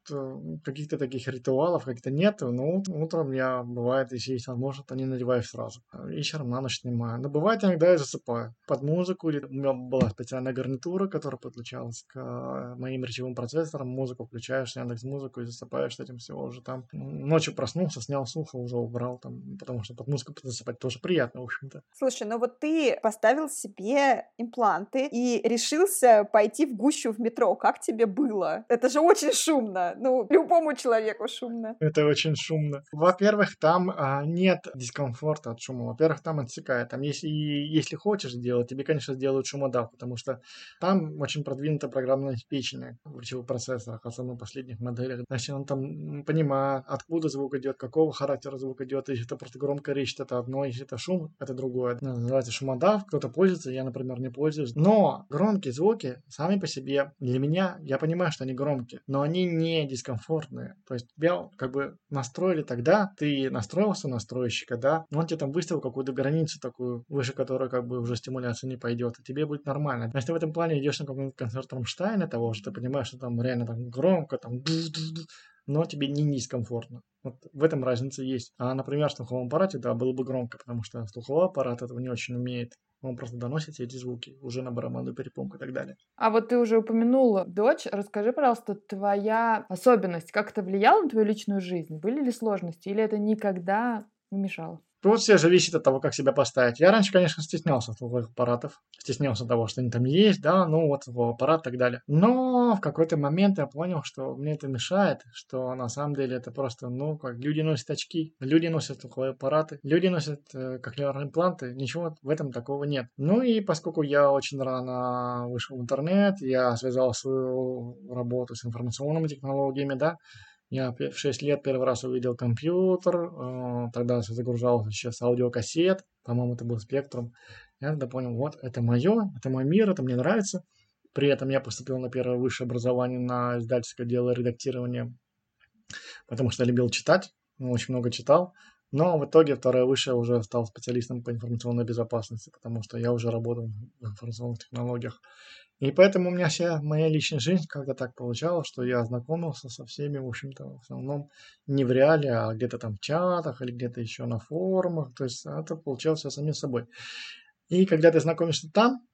каких-то таких ритуалов как-то нет, но утром я, бывает, если есть возможность, то не надеваю сразу. Вечером на ночь снимаю. Но бывает иногда я засыпаю под музыку, или у меня была специальная гарнитура, которая подключалась к э, моим речевым процессорам, музыку включаешь, Яндекс музыку и засыпаешь с этим всего уже там. Ночью проснулся, снял сухо, уже убрал там, потому что под музыку засыпать тоже приятно, в общем-то. Слушай, ну вот ты поставил себе импланты и решился пойти пойти в гущу в метро. Как тебе было? Это же очень шумно. Ну, любому человеку шумно. Это очень шумно. Во-первых, там а, нет дискомфорта от шума. Во-первых, там отсекает. Там если, если хочешь сделать, тебе, конечно, сделают шумодав, потому что там очень продвинуто программное обеспечение в речевых процессорах, особенно в последних моделях. Значит, он там понимает, откуда звук идет, какого характера звук идет. Если это просто громкая речь, это одно, если это шум, это другое. Называется шумодав. Кто-то пользуется, я, например, не пользуюсь. Но громкие звуки сами по себе, для меня, я понимаю, что они громкие, но они не дискомфортные. То есть тебя как бы настроили тогда, ты настроился настройщика, да, он тебе там выставил какую-то границу такую, выше которой как бы уже стимуляция не пойдет, и тебе будет нормально. Если в этом плане идешь на какой-нибудь концерт Рамштайна того, что ты понимаешь, что там реально там громко, там но тебе не дискомфортно. Вот в этом разница есть. А, например, в слуховом аппарате, да, было бы громко, потому что слуховой аппарат этого не очень умеет. Он просто доносит эти звуки уже на барабанную перепонку и так далее. А вот ты уже упомянула дочь. Расскажи, пожалуйста, твоя особенность, как это влияло на твою личную жизнь? Были ли сложности или это никогда не мешало? Тут все зависит от того, как себя поставить. Я раньше, конечно, стеснялся слуховых аппаратов, стеснялся того, что они там есть, да, ну вот аппарат и так далее. Но в какой-то момент я понял, что мне это мешает, что на самом деле это просто, ну, как люди носят очки, люди носят слуховые аппараты, люди носят э, кохлеарные импланты, ничего в этом такого нет. Ну и поскольку я очень рано вышел в интернет, я связал свою работу с информационными технологиями, да, я в 6 лет первый раз увидел компьютер, э, тогда загружался сейчас аудиокассет, по-моему, это был спектрум. Я тогда понял, вот, это мое, это мой мир, это мне нравится. При этом я поступил на первое высшее образование на издательское дело редактирования, потому что любил читать, очень много читал. Но в итоге второе высшее уже стал специалистом по информационной безопасности, потому что я уже работал в информационных технологиях. И поэтому у меня вся моя личная жизнь как-то так получалось, что я ознакомился со всеми, в общем-то, в основном не в реале, а где-то там в чатах или где-то еще на форумах. То есть это получалось все самим собой. И когда ты знакомишься там,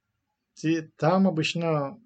ты, там обычно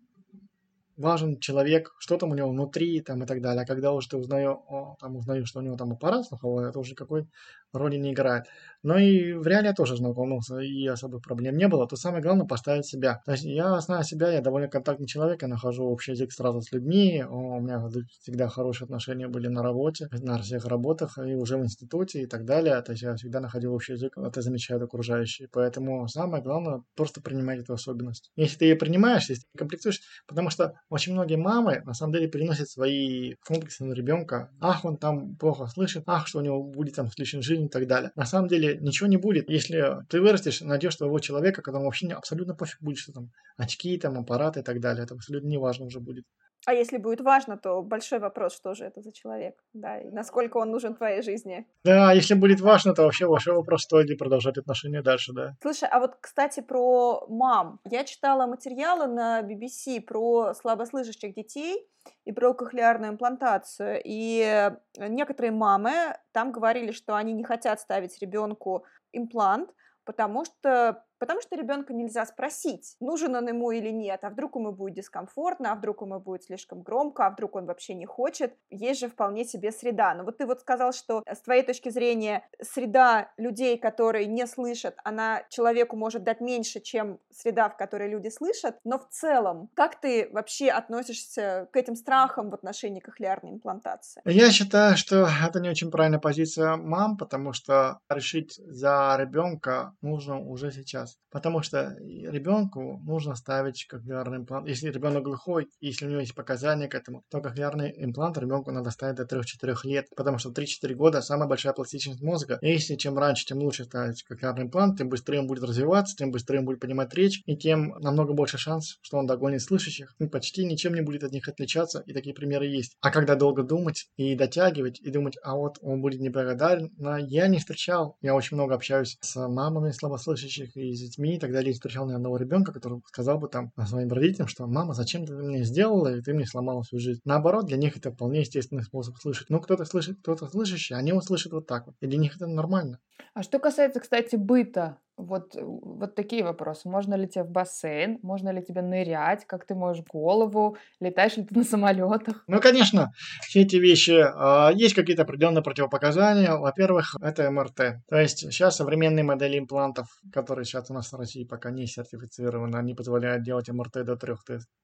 важен человек, что там у него внутри там, и так далее. А когда уже ты узнаешь, там, узнаешь, что у него там аппарат слуховой, это уже какой роли не играет. Но и в реале я тоже знакомился, и особых проблем не было. То самое главное поставить себя. То есть я знаю себя, я довольно контактный человек, я нахожу общий язык сразу с людьми, у меня всегда хорошие отношения были на работе, на всех работах, и уже в институте и так далее. То есть я всегда находил общий язык, это замечают окружающие. Поэтому самое главное просто принимать эту особенность. Если ты ее принимаешь, если ты комплектуешь, потому что очень многие мамы на самом деле переносят свои комплексы на ребенка. Ах, он там плохо слышит, ах, что у него будет там в жизнь и так далее. На самом деле ничего не будет, если ты вырастешь, найдешь твоего человека, которому вообще абсолютно пофиг будет, что там очки, там аппараты и так далее. Это абсолютно не важно уже будет. А если будет важно, то большой вопрос, что же это за человек, да, и насколько он нужен твоей жизни. Да, если будет важно, то вообще большой вопрос, стоит ли продолжать отношения дальше, да. Слушай, а вот, кстати, про мам. Я читала материалы на BBC про слабослышащих детей, и про кохлеарную имплантацию. И некоторые мамы там говорили, что они не хотят ставить ребенку имплант, потому что Потому что ребенка нельзя спросить, нужен он ему или нет, а вдруг ему будет дискомфортно, а вдруг ему будет слишком громко, а вдруг он вообще не хочет. Есть же вполне себе среда. Но вот ты вот сказал, что с твоей точки зрения среда людей, которые не слышат, она человеку может дать меньше, чем среда, в которой люди слышат. Но в целом, как ты вообще относишься к этим страхам в отношении кохлеарной имплантации? Я считаю, что это не очень правильная позиция мам, потому что решить за ребенка нужно уже сейчас. Потому что ребенку нужно ставить кохлеарный имплант. Если ребенок глухой, если у него есть показания к этому, то кохлеарный имплант ребенку надо ставить до 3-4 лет, потому что 3-4 года самая большая пластичность мозга. И если чем раньше, тем лучше ставить кохлеарный имплант, тем быстрее он будет развиваться, тем быстрее он будет понимать речь, и тем намного больше шанс, что он догонит слышащих, и почти ничем не будет от них отличаться, и такие примеры есть. А когда долго думать и дотягивать, и думать, а вот он будет неблагодарен, я не встречал, я очень много общаюсь с мамами слабослышащих и с детьми и так далее, и встречал ни одного ребенка, который сказал бы там своим родителям, что мама, зачем ты мне сделала, и ты мне сломала всю жизнь. Наоборот, для них это вполне естественный способ слышать. Ну, кто-то слышит, кто-то слышащий, они услышат вот так вот. И для них это нормально. А что касается, кстати, быта, вот, вот такие вопросы. Можно ли тебе в бассейн? Можно ли тебе нырять? Как ты моешь голову? Летаешь ли ты на самолетах? Ну, конечно, все эти вещи. Э, есть какие-то определенные противопоказания. Во-первых, это МРТ. То есть сейчас современные модели имплантов, которые сейчас у нас в России пока не сертифицированы, они позволяют делать МРТ до 3,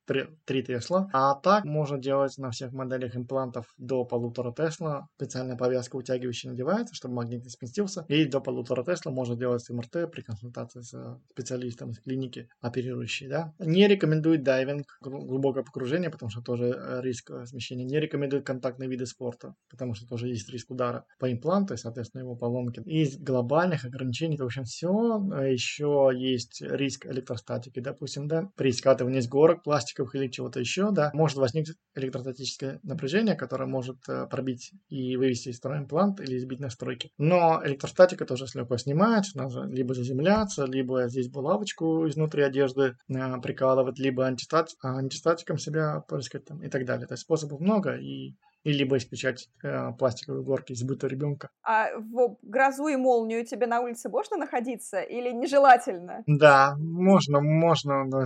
3, 3 Тесла. А так можно делать на всех моделях имплантов до полутора Тесла. Специальная повязка утягивающая надевается, чтобы магнит не сместился. И до полутора Тесла можно делать МРТ при консультации с специалистом из клиники оперирующей. Да? Не рекомендует дайвинг, глубокое погружение, потому что тоже э, риск э, смещения. Не рекомендует контактные виды спорта, потому что тоже есть риск удара по импланту и, соответственно, его поломки. Из глобальных ограничений, в общем, все. Еще есть риск электростатики, допустим, да, при скатывании с горок пластиковых или чего-то еще, да, может возникнуть электростатическое напряжение, которое может э, пробить и вывести из строя имплант или сбить настройки. Но электростатика тоже легко снимается, надо либо заземляться, либо здесь булавочку изнутри одежды э, прикалывать, либо антистат, антистатиком себя прыскать там, и так далее. То есть способов много, и и либо исключать э, пластиковые горки из быта ребенка. А в грозу и молнию тебе на улице можно находиться или нежелательно? Да, можно, можно, но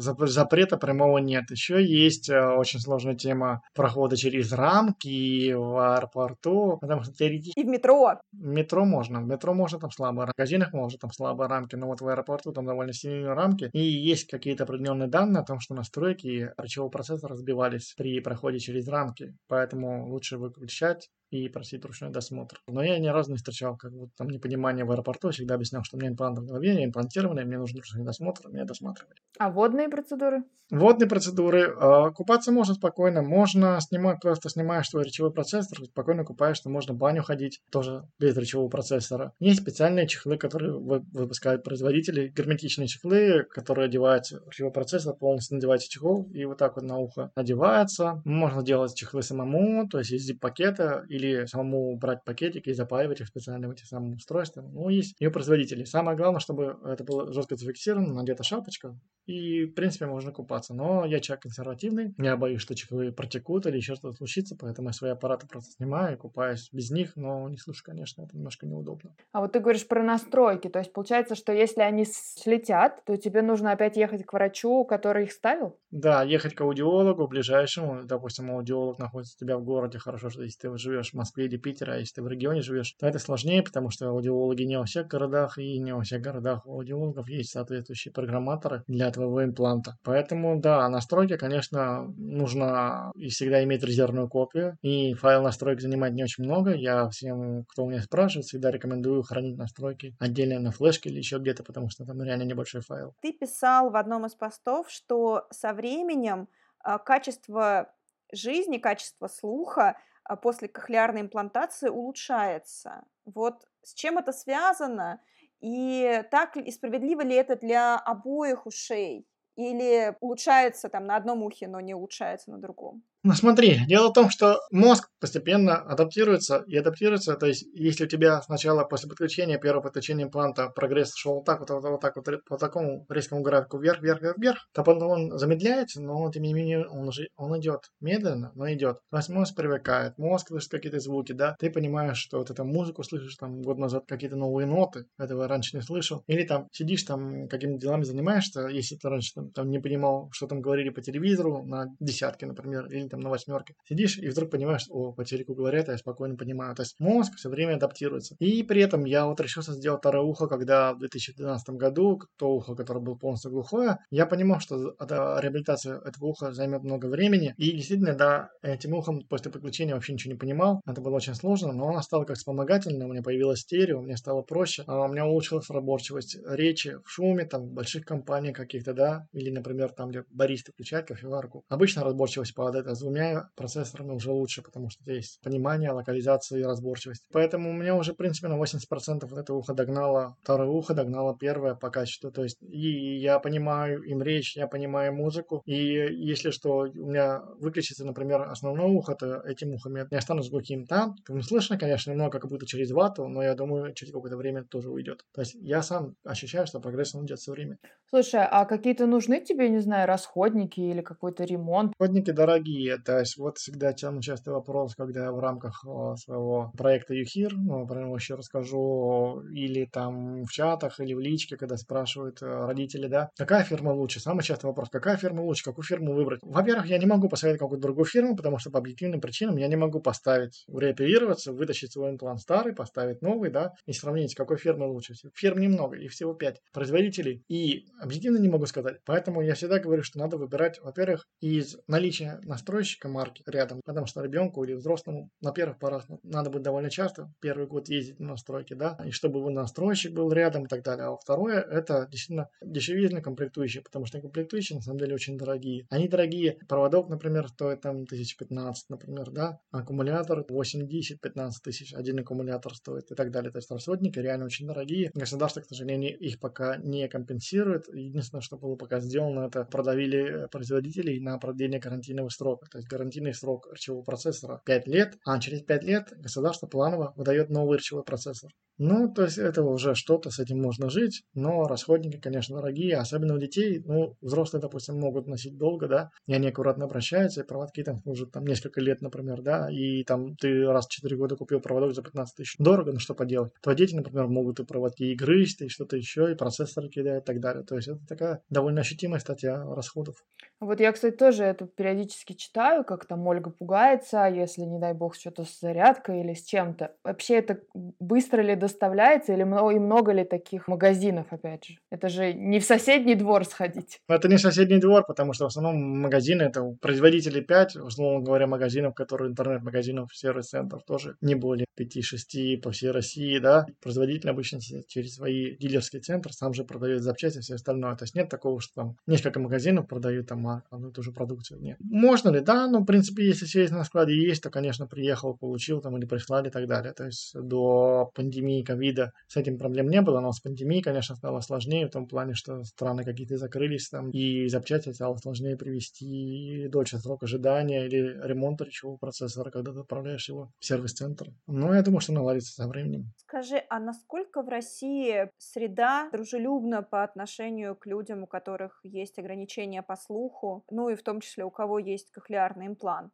запрета прямого нет. Еще есть э, очень сложная тема прохода через рамки в аэропорту, потому что теоретически... И в метро. В метро можно, в метро можно там слабо, в магазинах можно там слабые рамки, но вот в аэропорту там довольно сильные рамки. И есть какие-то определенные данные о том, что настройки речевого процесса разбивались при проходе через рамки поэтому лучше выключать и просить ручной досмотр. Но я ни разу не встречал как будто там непонимание в аэропорту, всегда объяснял, что у меня имплант в голове, я имплантированный, мне нужен ручной досмотр, меня досматривали. А водные процедуры? Водные процедуры. Э, купаться можно спокойно, можно снимать, просто снимаешь свой речевой процессор, спокойно купаешься, можно в баню ходить, тоже без речевого процессора. Есть специальные чехлы, которые выпускают производители, герметичные чехлы, которые одеваются речевой процессор, полностью надевается чехол и вот так вот на ухо надевается. Можно делать чехлы самому, то есть из зип-пакета или или самому брать пакетики и запаивать их специально в эти самые устройства. Ну, есть ее производители. Самое главное, чтобы это было жестко зафиксировано, надета шапочка, и, в принципе, можно купаться. Но я человек консервативный, я боюсь, что чехлы протекут или еще что-то случится, поэтому я свои аппараты просто снимаю и купаюсь без них, но не слышу, конечно, это немножко неудобно. А вот ты говоришь про настройки, то есть получается, что если они слетят, то тебе нужно опять ехать к врачу, который их ставил? Да, ехать к аудиологу ближайшему, допустим, аудиолог находится у тебя в городе, хорошо, что если ты живешь в Москве или Питере, а если ты в регионе живешь, то это сложнее, потому что аудиологи не во всех городах, и не во всех городах у аудиологов есть соответствующие программаторы для твоего импланта. Поэтому, да, настройки, конечно, нужно и всегда иметь резервную копию, и файл настроек занимает не очень много. Я всем, кто у меня спрашивает, всегда рекомендую хранить настройки отдельно на флешке или еще где-то, потому что там реально небольшой файл. Ты писал в одном из постов, что со временем а, качество жизни, качество слуха после кохлеарной имплантации улучшается. Вот с чем это связано? И так и справедливо ли это для обоих ушей? Или улучшается там на одном ухе, но не улучшается на другом? Ну смотри, дело в том, что мозг постепенно адаптируется и адаптируется. То есть, если у тебя сначала после подключения, первого подключения импланта прогресс шел вот так вот, вот, вот так вот, по такому резкому графику вверх, вверх, вверх, вверх, то потом он замедляется, но тем не менее он уже он идет медленно, но идет. То есть мозг привыкает, мозг слышит какие-то звуки, да, ты понимаешь, что вот эту музыку слышишь там год назад какие-то новые ноты, этого раньше не слышал. Или там сидишь там какими-то делами занимаешься, если ты раньше там, там не понимал, что там говорили по телевизору на десятки, например, или там на восьмерке. Сидишь и вдруг понимаешь, о, по телеку говорят, я спокойно понимаю. То есть мозг все время адаптируется. И при этом я вот решился сделать второе ухо, когда в 2012 году то ухо, которое было полностью глухое, я понимал, что реабилитация этого уха займет много времени. И действительно, да, этим ухом после подключения вообще ничего не понимал. Это было очень сложно, но она стала как вспомогательная, у меня появилась стерео, мне стало проще. А у меня улучшилась разборчивость речи в шуме, там, в больших компаниях каких-то, да, или, например, там, где баристы включают кофеварку. Обычно разборчивость падает, а двумя процессорами уже лучше, потому что здесь понимание, локализация и разборчивость. Поэтому у меня уже, в принципе, на 80% вот это ухо догнало, второе ухо догнало первое по качеству. То есть и я понимаю им речь, я понимаю музыку. И если что, у меня выключится, например, основное ухо, то этим ухом я не останусь глухим. Там слышно, конечно, немного как будто через вату, но я думаю, через какое-то время тоже уйдет. То есть я сам ощущаю, что прогресс идет со временем. Слушай, а какие-то нужны тебе, не знаю, расходники или какой-то ремонт? Расходники дорогие. То есть вот всегда самый частый вопрос, когда в рамках своего проекта YouHear, ну, про него еще расскажу, или там в чатах, или в личке, когда спрашивают э, родители, да, какая фирма лучше? Самый частый вопрос, какая фирма лучше, какую фирму выбрать? Во-первых, я не могу посоветовать какую-то другую фирму, потому что по объективным причинам я не могу поставить, реоперироваться, вытащить свой имплант старый, поставить новый, да, и сравнить, какой фирмы лучше. Фирм немного, и всего пять производителей. И объективно не могу сказать. Поэтому я всегда говорю, что надо выбирать, во-первых, из наличия настройщика марки рядом, потому что ребенку или взрослому на первых порах надо будет довольно часто, первый год ездить на настройки, да, и чтобы его настройщик был рядом и так далее. А второе, это действительно дешевизна комплектующие, потому что комплектующие на самом деле очень дорогие. Они дорогие. Проводок, например, стоит там 1015, например, да, аккумулятор 8-10, 15 тысяч, один аккумулятор стоит и так далее. То есть расходники реально очень дорогие. Государство, к сожалению, их пока не компенсирует. Единственное, что было пока сделано, это продавили производителей на продление гарантийного срока. То есть гарантийный срок речевого процессора 5 лет, а через 5 лет государство планово выдает новый речевой процессор. Ну, то есть это уже что-то, с этим можно жить, но расходники, конечно, дорогие, особенно у детей. Ну, взрослые, допустим, могут носить долго, да, и они аккуратно обращаются, и проводки там служат там несколько лет, например, да, и там ты раз в 4 года купил проводок за 15 тысяч. Дорого, но что поделать. Твои дети, например, могут и проводки и грызть, и что-то еще, и процессоры кидают и так далее. То есть это такая довольно ощутимая статья расходов. Вот я, кстати, тоже это периодически читаю, как там Ольга пугается, если, не дай бог, что-то с зарядкой или с чем-то. Вообще это быстро ли доставляется или много, и много ли таких магазинов, опять же? Это же не в соседний двор сходить. Это не соседний двор, потому что в основном магазины, это производители 5, условно говоря, магазинов, которые интернет-магазинов, сервис-центров тоже не более 5-6 по всей России, да. Производитель обычно через свои дилерские центры сам же продает запчасти и все остальное. То есть нет такого, что там несколько магазинов продают там одну и ту же продукцию. Нет. Можно ли? Да, ну, в принципе, если все есть на складе есть, то, конечно, приехал, получил там или прислали и так далее. То есть до пандемии ковида с этим проблем не было, но с пандемией, конечно, стало сложнее в том плане, что страны какие-то закрылись там, и запчасти стало сложнее привести, дольше срок ожидания или ремонт речевого процессора, когда ты отправляешь его в сервис-центр. Но я думаю, что наладится со временем. Скажи, а насколько в России среда дружелюбна по отношению к людям, у которых есть ограничения по слуху, ну и в том числе у кого есть кохлеарный имплант?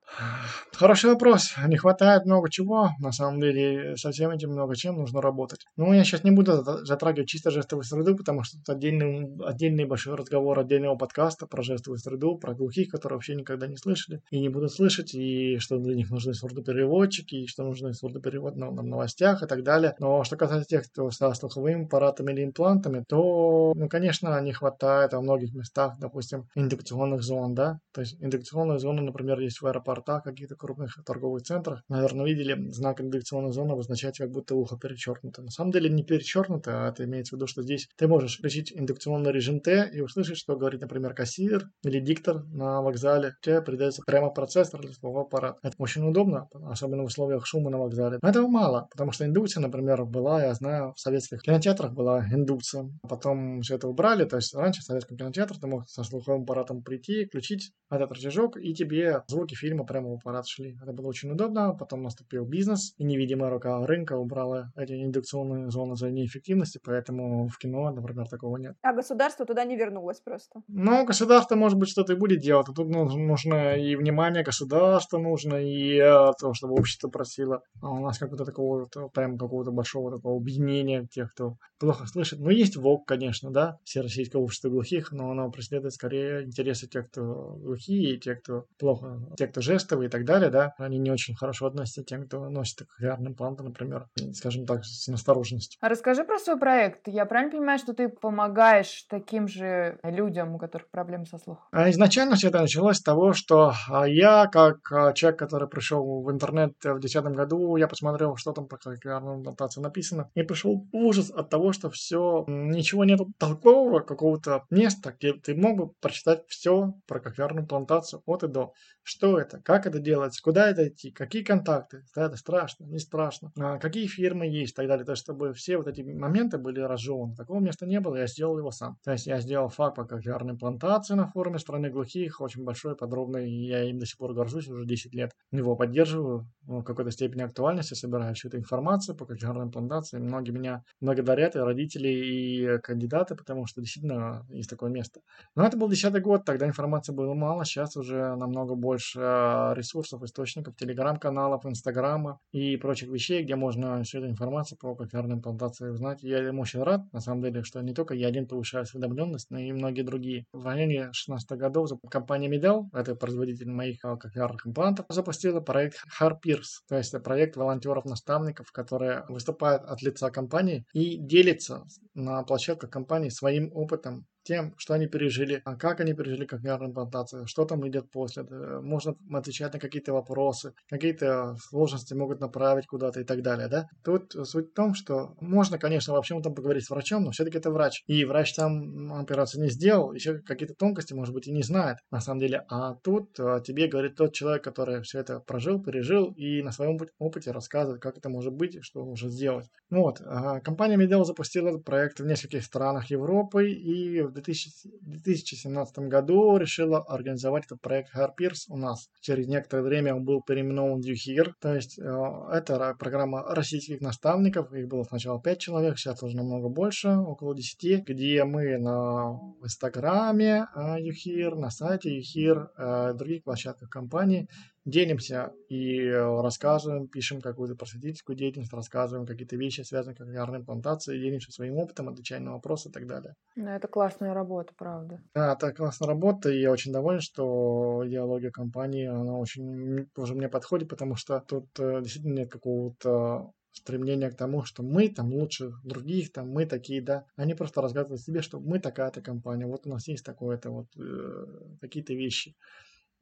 Хороший вопрос. Не хватает много чего. На самом деле, со всем этим много чем нужно работать. Ну, я сейчас не буду затрагивать чисто жестовую среду, потому что это отдельный, отдельный большой разговор отдельного подкаста про жестовую среду, про глухих, которые вообще никогда не слышали и не будут слышать, и что для них нужны сурдопереводчики, и что нужны сурдоперевод на, на новостях и так далее. Но что касается тех, кто со слуховыми аппаратами или имплантами, то, ну, конечно, не хватает во многих местах, допустим, индукционных зон, да, то есть индукционные зоны, например, есть в аэропортах, каких-то крупных торговых центрах. Наверное, видели, знак индукционной зоны обозначает, как будто ухо перечеркнуто. На самом деле не перечеркнуто, а это имеется в виду, что здесь ты можешь включить индукционный режим Т и услышать, что говорит, например, кассир или диктор на вокзале. Тебе передается прямо процессор или слова аппарат. Это очень удобно, особенно в условиях шума на вокзале. Но этого мало, потому что индукция, например, была, я знаю, в советских кинотеатрах была индукция. Потом все это убрали, то есть раньше в советском кинотеатре ты мог со слуховым аппаратом прийти, включить этот рычажок, и тебе звуки фильма прямо в аппарат шли. Это было очень удобно. Потом наступил бизнес, и невидимая рука рынка убрала эти индукционные зоны за неэффективности, поэтому в кино, например, такого нет. А государство туда не вернулось просто? Ну, государство, может быть, что-то и будет делать. А тут нужно и внимание государства нужно, и э, то, чтобы общество просило. А у нас какого-то такого, прям какого-то большого такого объединения тех, кто плохо слышит. Ну, есть ВОК, конечно, да, Всероссийское общество глухих, но оно преследует скорее интересы тех, кто глухие, и те, кто плохо плохо. Те, кто жестовые и так далее, да, они не очень хорошо относятся к тем, кто носит кохлеарные импланты, например, скажем так, с настороженностью. А расскажи про свой проект. Я правильно понимаю, что ты помогаешь таким же людям, у которых проблемы со слухом? А изначально все это началось с того, что а, я, как а, человек, который пришел в интернет в 2010 году, я посмотрел, что там по кохлеарной имплантации написано, и пришел ужас от того, что все, ничего нет толкового какого-то места, где ты мог бы прочитать все про кохлеарную имплантацию от и до. Что это, как это делается, куда это идти, какие контакты, это страшно, не страшно, а какие фирмы есть и так далее. То есть, чтобы все вот эти моменты были разжеваны. Такого места не было, я сделал его сам. То есть, я сделал факт по кохлеарной имплантации на форуме страны глухих, очень большой, подробный, и я им до сих пор горжусь уже 10 лет. Его поддерживаю, ну, в какой-то степени актуальности, собираю всю эту информацию по кохлеарной имплантации. Многие меня благодарят, и родители, и кандидаты, потому что действительно есть такое место. Но это был 10 год, тогда информации было мало, сейчас уже намного больше а, ресурсов, источников, телеграм-каналов, инстаграма и прочих вещей, где можно всю эту информацию по кохлеарной имплантации узнать. Я им очень рад, на самом деле, что не только я один повышаю осведомленность, но и многие другие. В районе 16 годов компания Medel, это производитель моих кохлеарных имплантов, запустила проект Harpeers, то есть проект волонтеров-наставников, которые выступают от лица компании и делятся на площадках компании своим опытом тем, что они пережили, а как они пережили когнитивную имплантацию, что там идет после. Можно отвечать на какие-то вопросы, какие-то сложности могут направить куда-то и так далее. Да? Тут суть в том, что можно, конечно, вообще там поговорить с врачом, но все-таки это врач. И врач там операцию не сделал, еще какие-то тонкости, может быть, и не знает на самом деле. А тут а, тебе говорит тот человек, который все это прожил, пережил и на своем опыте рассказывает, как это может быть, что нужно сделать. Вот. А, компания Medel запустила этот проект в нескольких странах Европы и в 2017 году решила организовать этот проект Harpeers у нас. Через некоторое время он был переименован Юхир, то есть э, это программа российских наставников, их было сначала 5 человек, сейчас уже намного больше, около 10, где мы на Инстаграме Юхир, на сайте Юхир, э, других площадках компании делимся и рассказываем, пишем какую-то просветительскую деятельность, рассказываем какие-то вещи, связанные с когнитивной плантацией, делимся своим опытом, отвечаем на вопросы и так далее. Ну, это классная работа, правда. Да, это классная работа, и я очень доволен, что идеология компании, она очень тоже мне подходит, потому что тут э, действительно нет какого-то стремление к тому, что мы там лучше других, там мы такие, да. Они просто рассказывают себе, что мы такая-то компания, вот у нас есть такое-то вот э, какие-то вещи.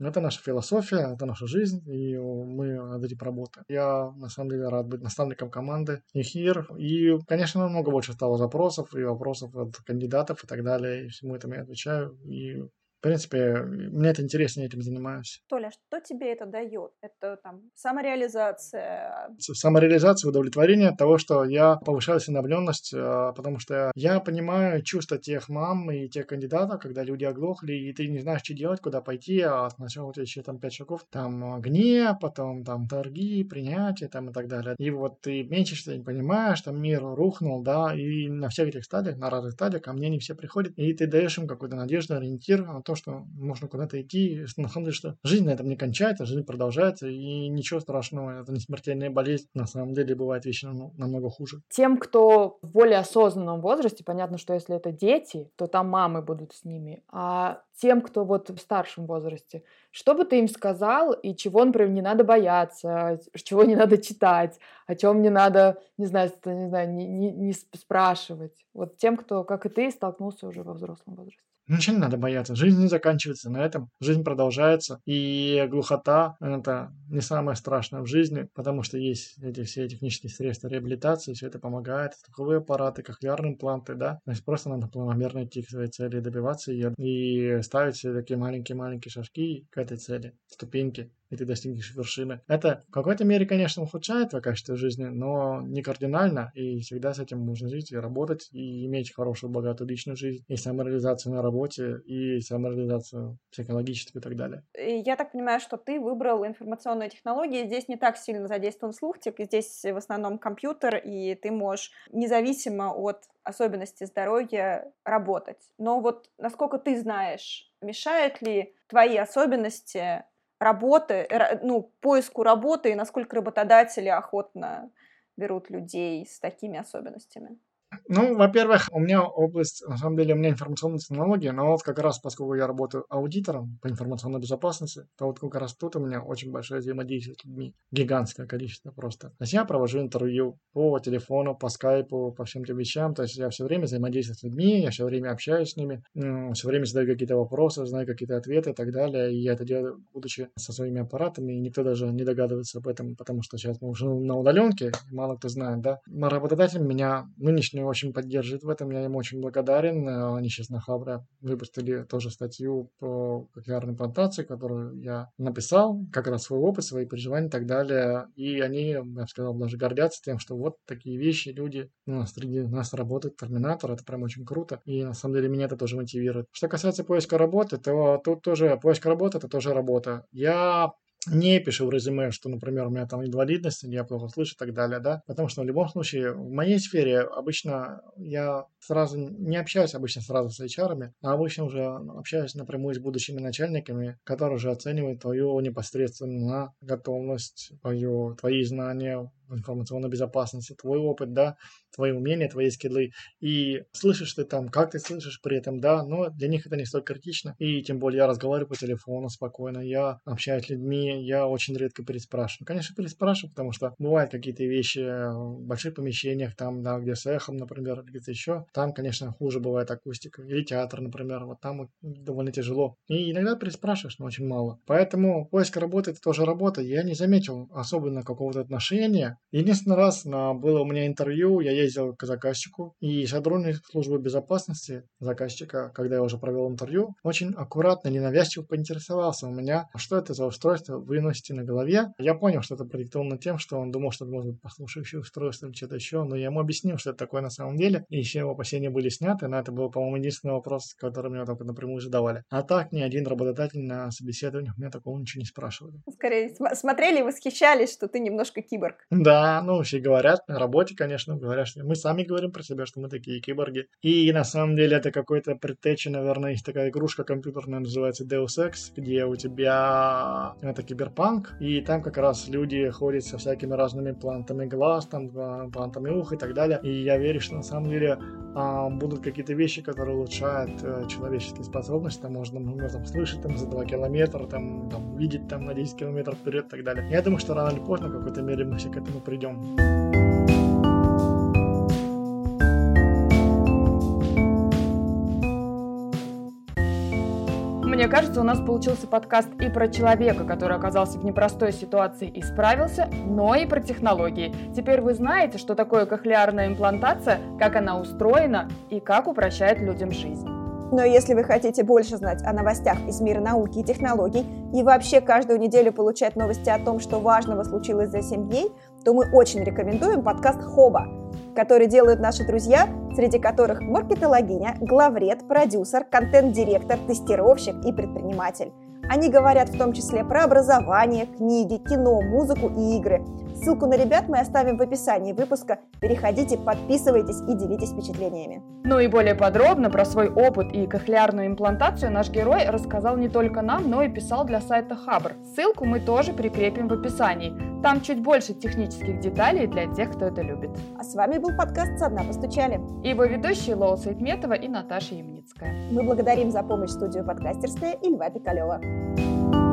Это наша философия, это наша жизнь, и мы над этим работаем. Я, на самом деле, рад быть наставником команды Ихир. И, конечно, намного больше стало запросов и вопросов от кандидатов и так далее. И всему этому я отвечаю. И в принципе, мне это интересно, я этим занимаюсь. Толя, что тебе это дает? Это там самореализация? Самореализация, удовлетворение от того, что я повышаю осведомленность, а, потому что я понимаю чувства тех мам и тех кандидатов, когда люди оглохли, и ты не знаешь, что делать, куда пойти, а сначала у тебя еще там пять шагов, там гнев, потом там торги, принятие там и так далее. И вот ты меньше что не понимаешь, там мир рухнул, да, и на всех этих стадиях, на разных стадиях ко мне не все приходят, и ты даешь им какую-то надежду, ориентир, то, что можно куда-то идти, на самом деле, что жизнь на этом не кончается, жизнь продолжается, и ничего страшного, это не смертельная болезнь, на самом деле бывает вещи намного хуже. Тем, кто в более осознанном возрасте, понятно, что если это дети, то там мамы будут с ними, а тем, кто вот в старшем возрасте, что бы ты им сказал и чего, например, не надо бояться, чего не надо читать, о чем не надо, не знаю, не, знаю не, не, не спрашивать. Вот тем, кто, как и ты, столкнулся уже во взрослом возрасте. Ничего не надо бояться. Жизнь не заканчивается на этом. Жизнь продолжается. И глухота – это не самое страшное в жизни, потому что есть эти все технические средства реабилитации, все это помогает. Слуховые аппараты, кохлеарные импланты, да. То есть просто надо планомерно идти к своей цели, добиваться ее и ставить себе такие маленькие-маленькие шажки к этой цели, ступеньки и ты достигнешь вершины. Это в какой-то мере, конечно, ухудшает твое качество жизни, но не кардинально, и всегда с этим можно жить и работать, и иметь хорошую, богатую личную жизнь, и самореализацию на работе, и самореализацию психологическую и так далее. Я так понимаю, что ты выбрал информационные технологии, здесь не так сильно задействован слух, здесь в основном компьютер, и ты можешь независимо от особенностей здоровья работать. Но вот насколько ты знаешь, мешают ли твои особенности работы, ну, поиску работы и насколько работодатели охотно берут людей с такими особенностями? Ну, во-первых, у меня область, на самом деле, у меня информационные технологии, но вот как раз, поскольку я работаю аудитором по информационной безопасности, то вот как раз тут у меня очень большое взаимодействие с людьми, гигантское количество просто. То есть я провожу интервью по телефону, по скайпу, по всем этим вещам, то есть я все время взаимодействую с людьми, я все время общаюсь с ними, все время задаю какие-то вопросы, знаю какие-то ответы и так далее, и я это делаю, будучи со своими аппаратами, и никто даже не догадывается об этом, потому что сейчас мы уже на удаленке, мало кто знает, да. Работодатель меня нынешний очень поддерживает в этом, я им очень благодарен. Они сейчас на Хабре выпустили тоже статью по кохлеарной плантации, которую я написал, как раз свой опыт, свои переживания и так далее. И они, я бы сказал, даже гордятся тем, что вот такие вещи люди у нас среди нас работают, терминатор, это прям очень круто. И на самом деле меня это тоже мотивирует. Что касается поиска работы, то тут тоже поиск работы это тоже работа. Я не пишу в резюме, что, например, у меня там инвалидность, я плохо слышу и так далее, да, потому что в любом случае в моей сфере обычно я сразу не общаюсь обычно сразу с HR, а обычно уже общаюсь напрямую с будущими начальниками, которые уже оценивают твою непосредственно готовность, твою, твои знания информационной безопасности, твой опыт, да, твои умения, твои скиллы, и слышишь ты там, как ты слышишь при этом, да, но для них это не столь критично, и тем более я разговариваю по телефону спокойно, я общаюсь с людьми, я очень редко переспрашиваю. Конечно, переспрашиваю, потому что бывают какие-то вещи в больших помещениях, там, да, где с эхом, например, где-то еще, там, конечно, хуже бывает акустика, или театр, например, вот там довольно тяжело. И иногда переспрашиваешь, но очень мало. Поэтому поиск работы это тоже работа. Я не заметил особенно какого-то отношения Единственный раз на, было у меня интервью, я ездил к заказчику, и сотрудник службы безопасности заказчика, когда я уже провел интервью, очень аккуратно, ненавязчиво поинтересовался у меня, а что это за устройство вы носите на голове. Я понял, что это продиктовано тем, что он думал, что это может быть послушающее устройство или что-то еще, но я ему объяснил, что это такое на самом деле, и еще его опасения были сняты, но это был, по-моему, единственный вопрос, который мне только напрямую задавали. А так ни один работодатель на собеседованиях меня такого ничего не спрашивал. Скорее, смотрели и восхищались, что ты немножко киборг. Да, ну, все говорят на работе, конечно, говорят, что мы сами говорим про себя, что мы такие киборги. И на самом деле это какой-то предтеча, наверное, есть такая игрушка компьютерная, называется Deus Ex, где у тебя это киберпанк, и там как раз люди ходят со всякими разными плантами глаз, там, плантами уха и так далее. И я верю, что на самом деле а, будут какие-то вещи, которые улучшают а, человеческие способности, там можно, например, там, слышать там, за 2 километра, там, там, видеть там на 10 километров вперед и так далее. Я думаю, что рано или поздно в какой-то мере мы все к этому придем. Мне кажется, у нас получился подкаст и про человека, который оказался в непростой ситуации и справился, но и про технологии. Теперь вы знаете, что такое кохлеарная имплантация, как она устроена и как упрощает людям жизнь. Но если вы хотите больше знать о новостях из мира науки и технологий и вообще каждую неделю получать новости о том, что важного случилось за 7 дней, то мы очень рекомендуем подкаст «Хоба», который делают наши друзья, среди которых маркетологиня, главред, продюсер, контент-директор, тестировщик и предприниматель. Они говорят в том числе про образование, книги, кино, музыку и игры. Ссылку на ребят мы оставим в описании выпуска. Переходите, подписывайтесь и делитесь впечатлениями. Ну и более подробно про свой опыт и кохлеарную имплантацию наш герой рассказал не только нам, но и писал для сайта Хабр. Ссылку мы тоже прикрепим в описании. Там чуть больше технических деталей для тех, кто это любит. А с вами был подкаст «Со дна постучали». И его ведущие Лола Сайтметова и Наташа Ямницкая. Мы благодарим за помощь студию подкастерская и Льва Пикалева.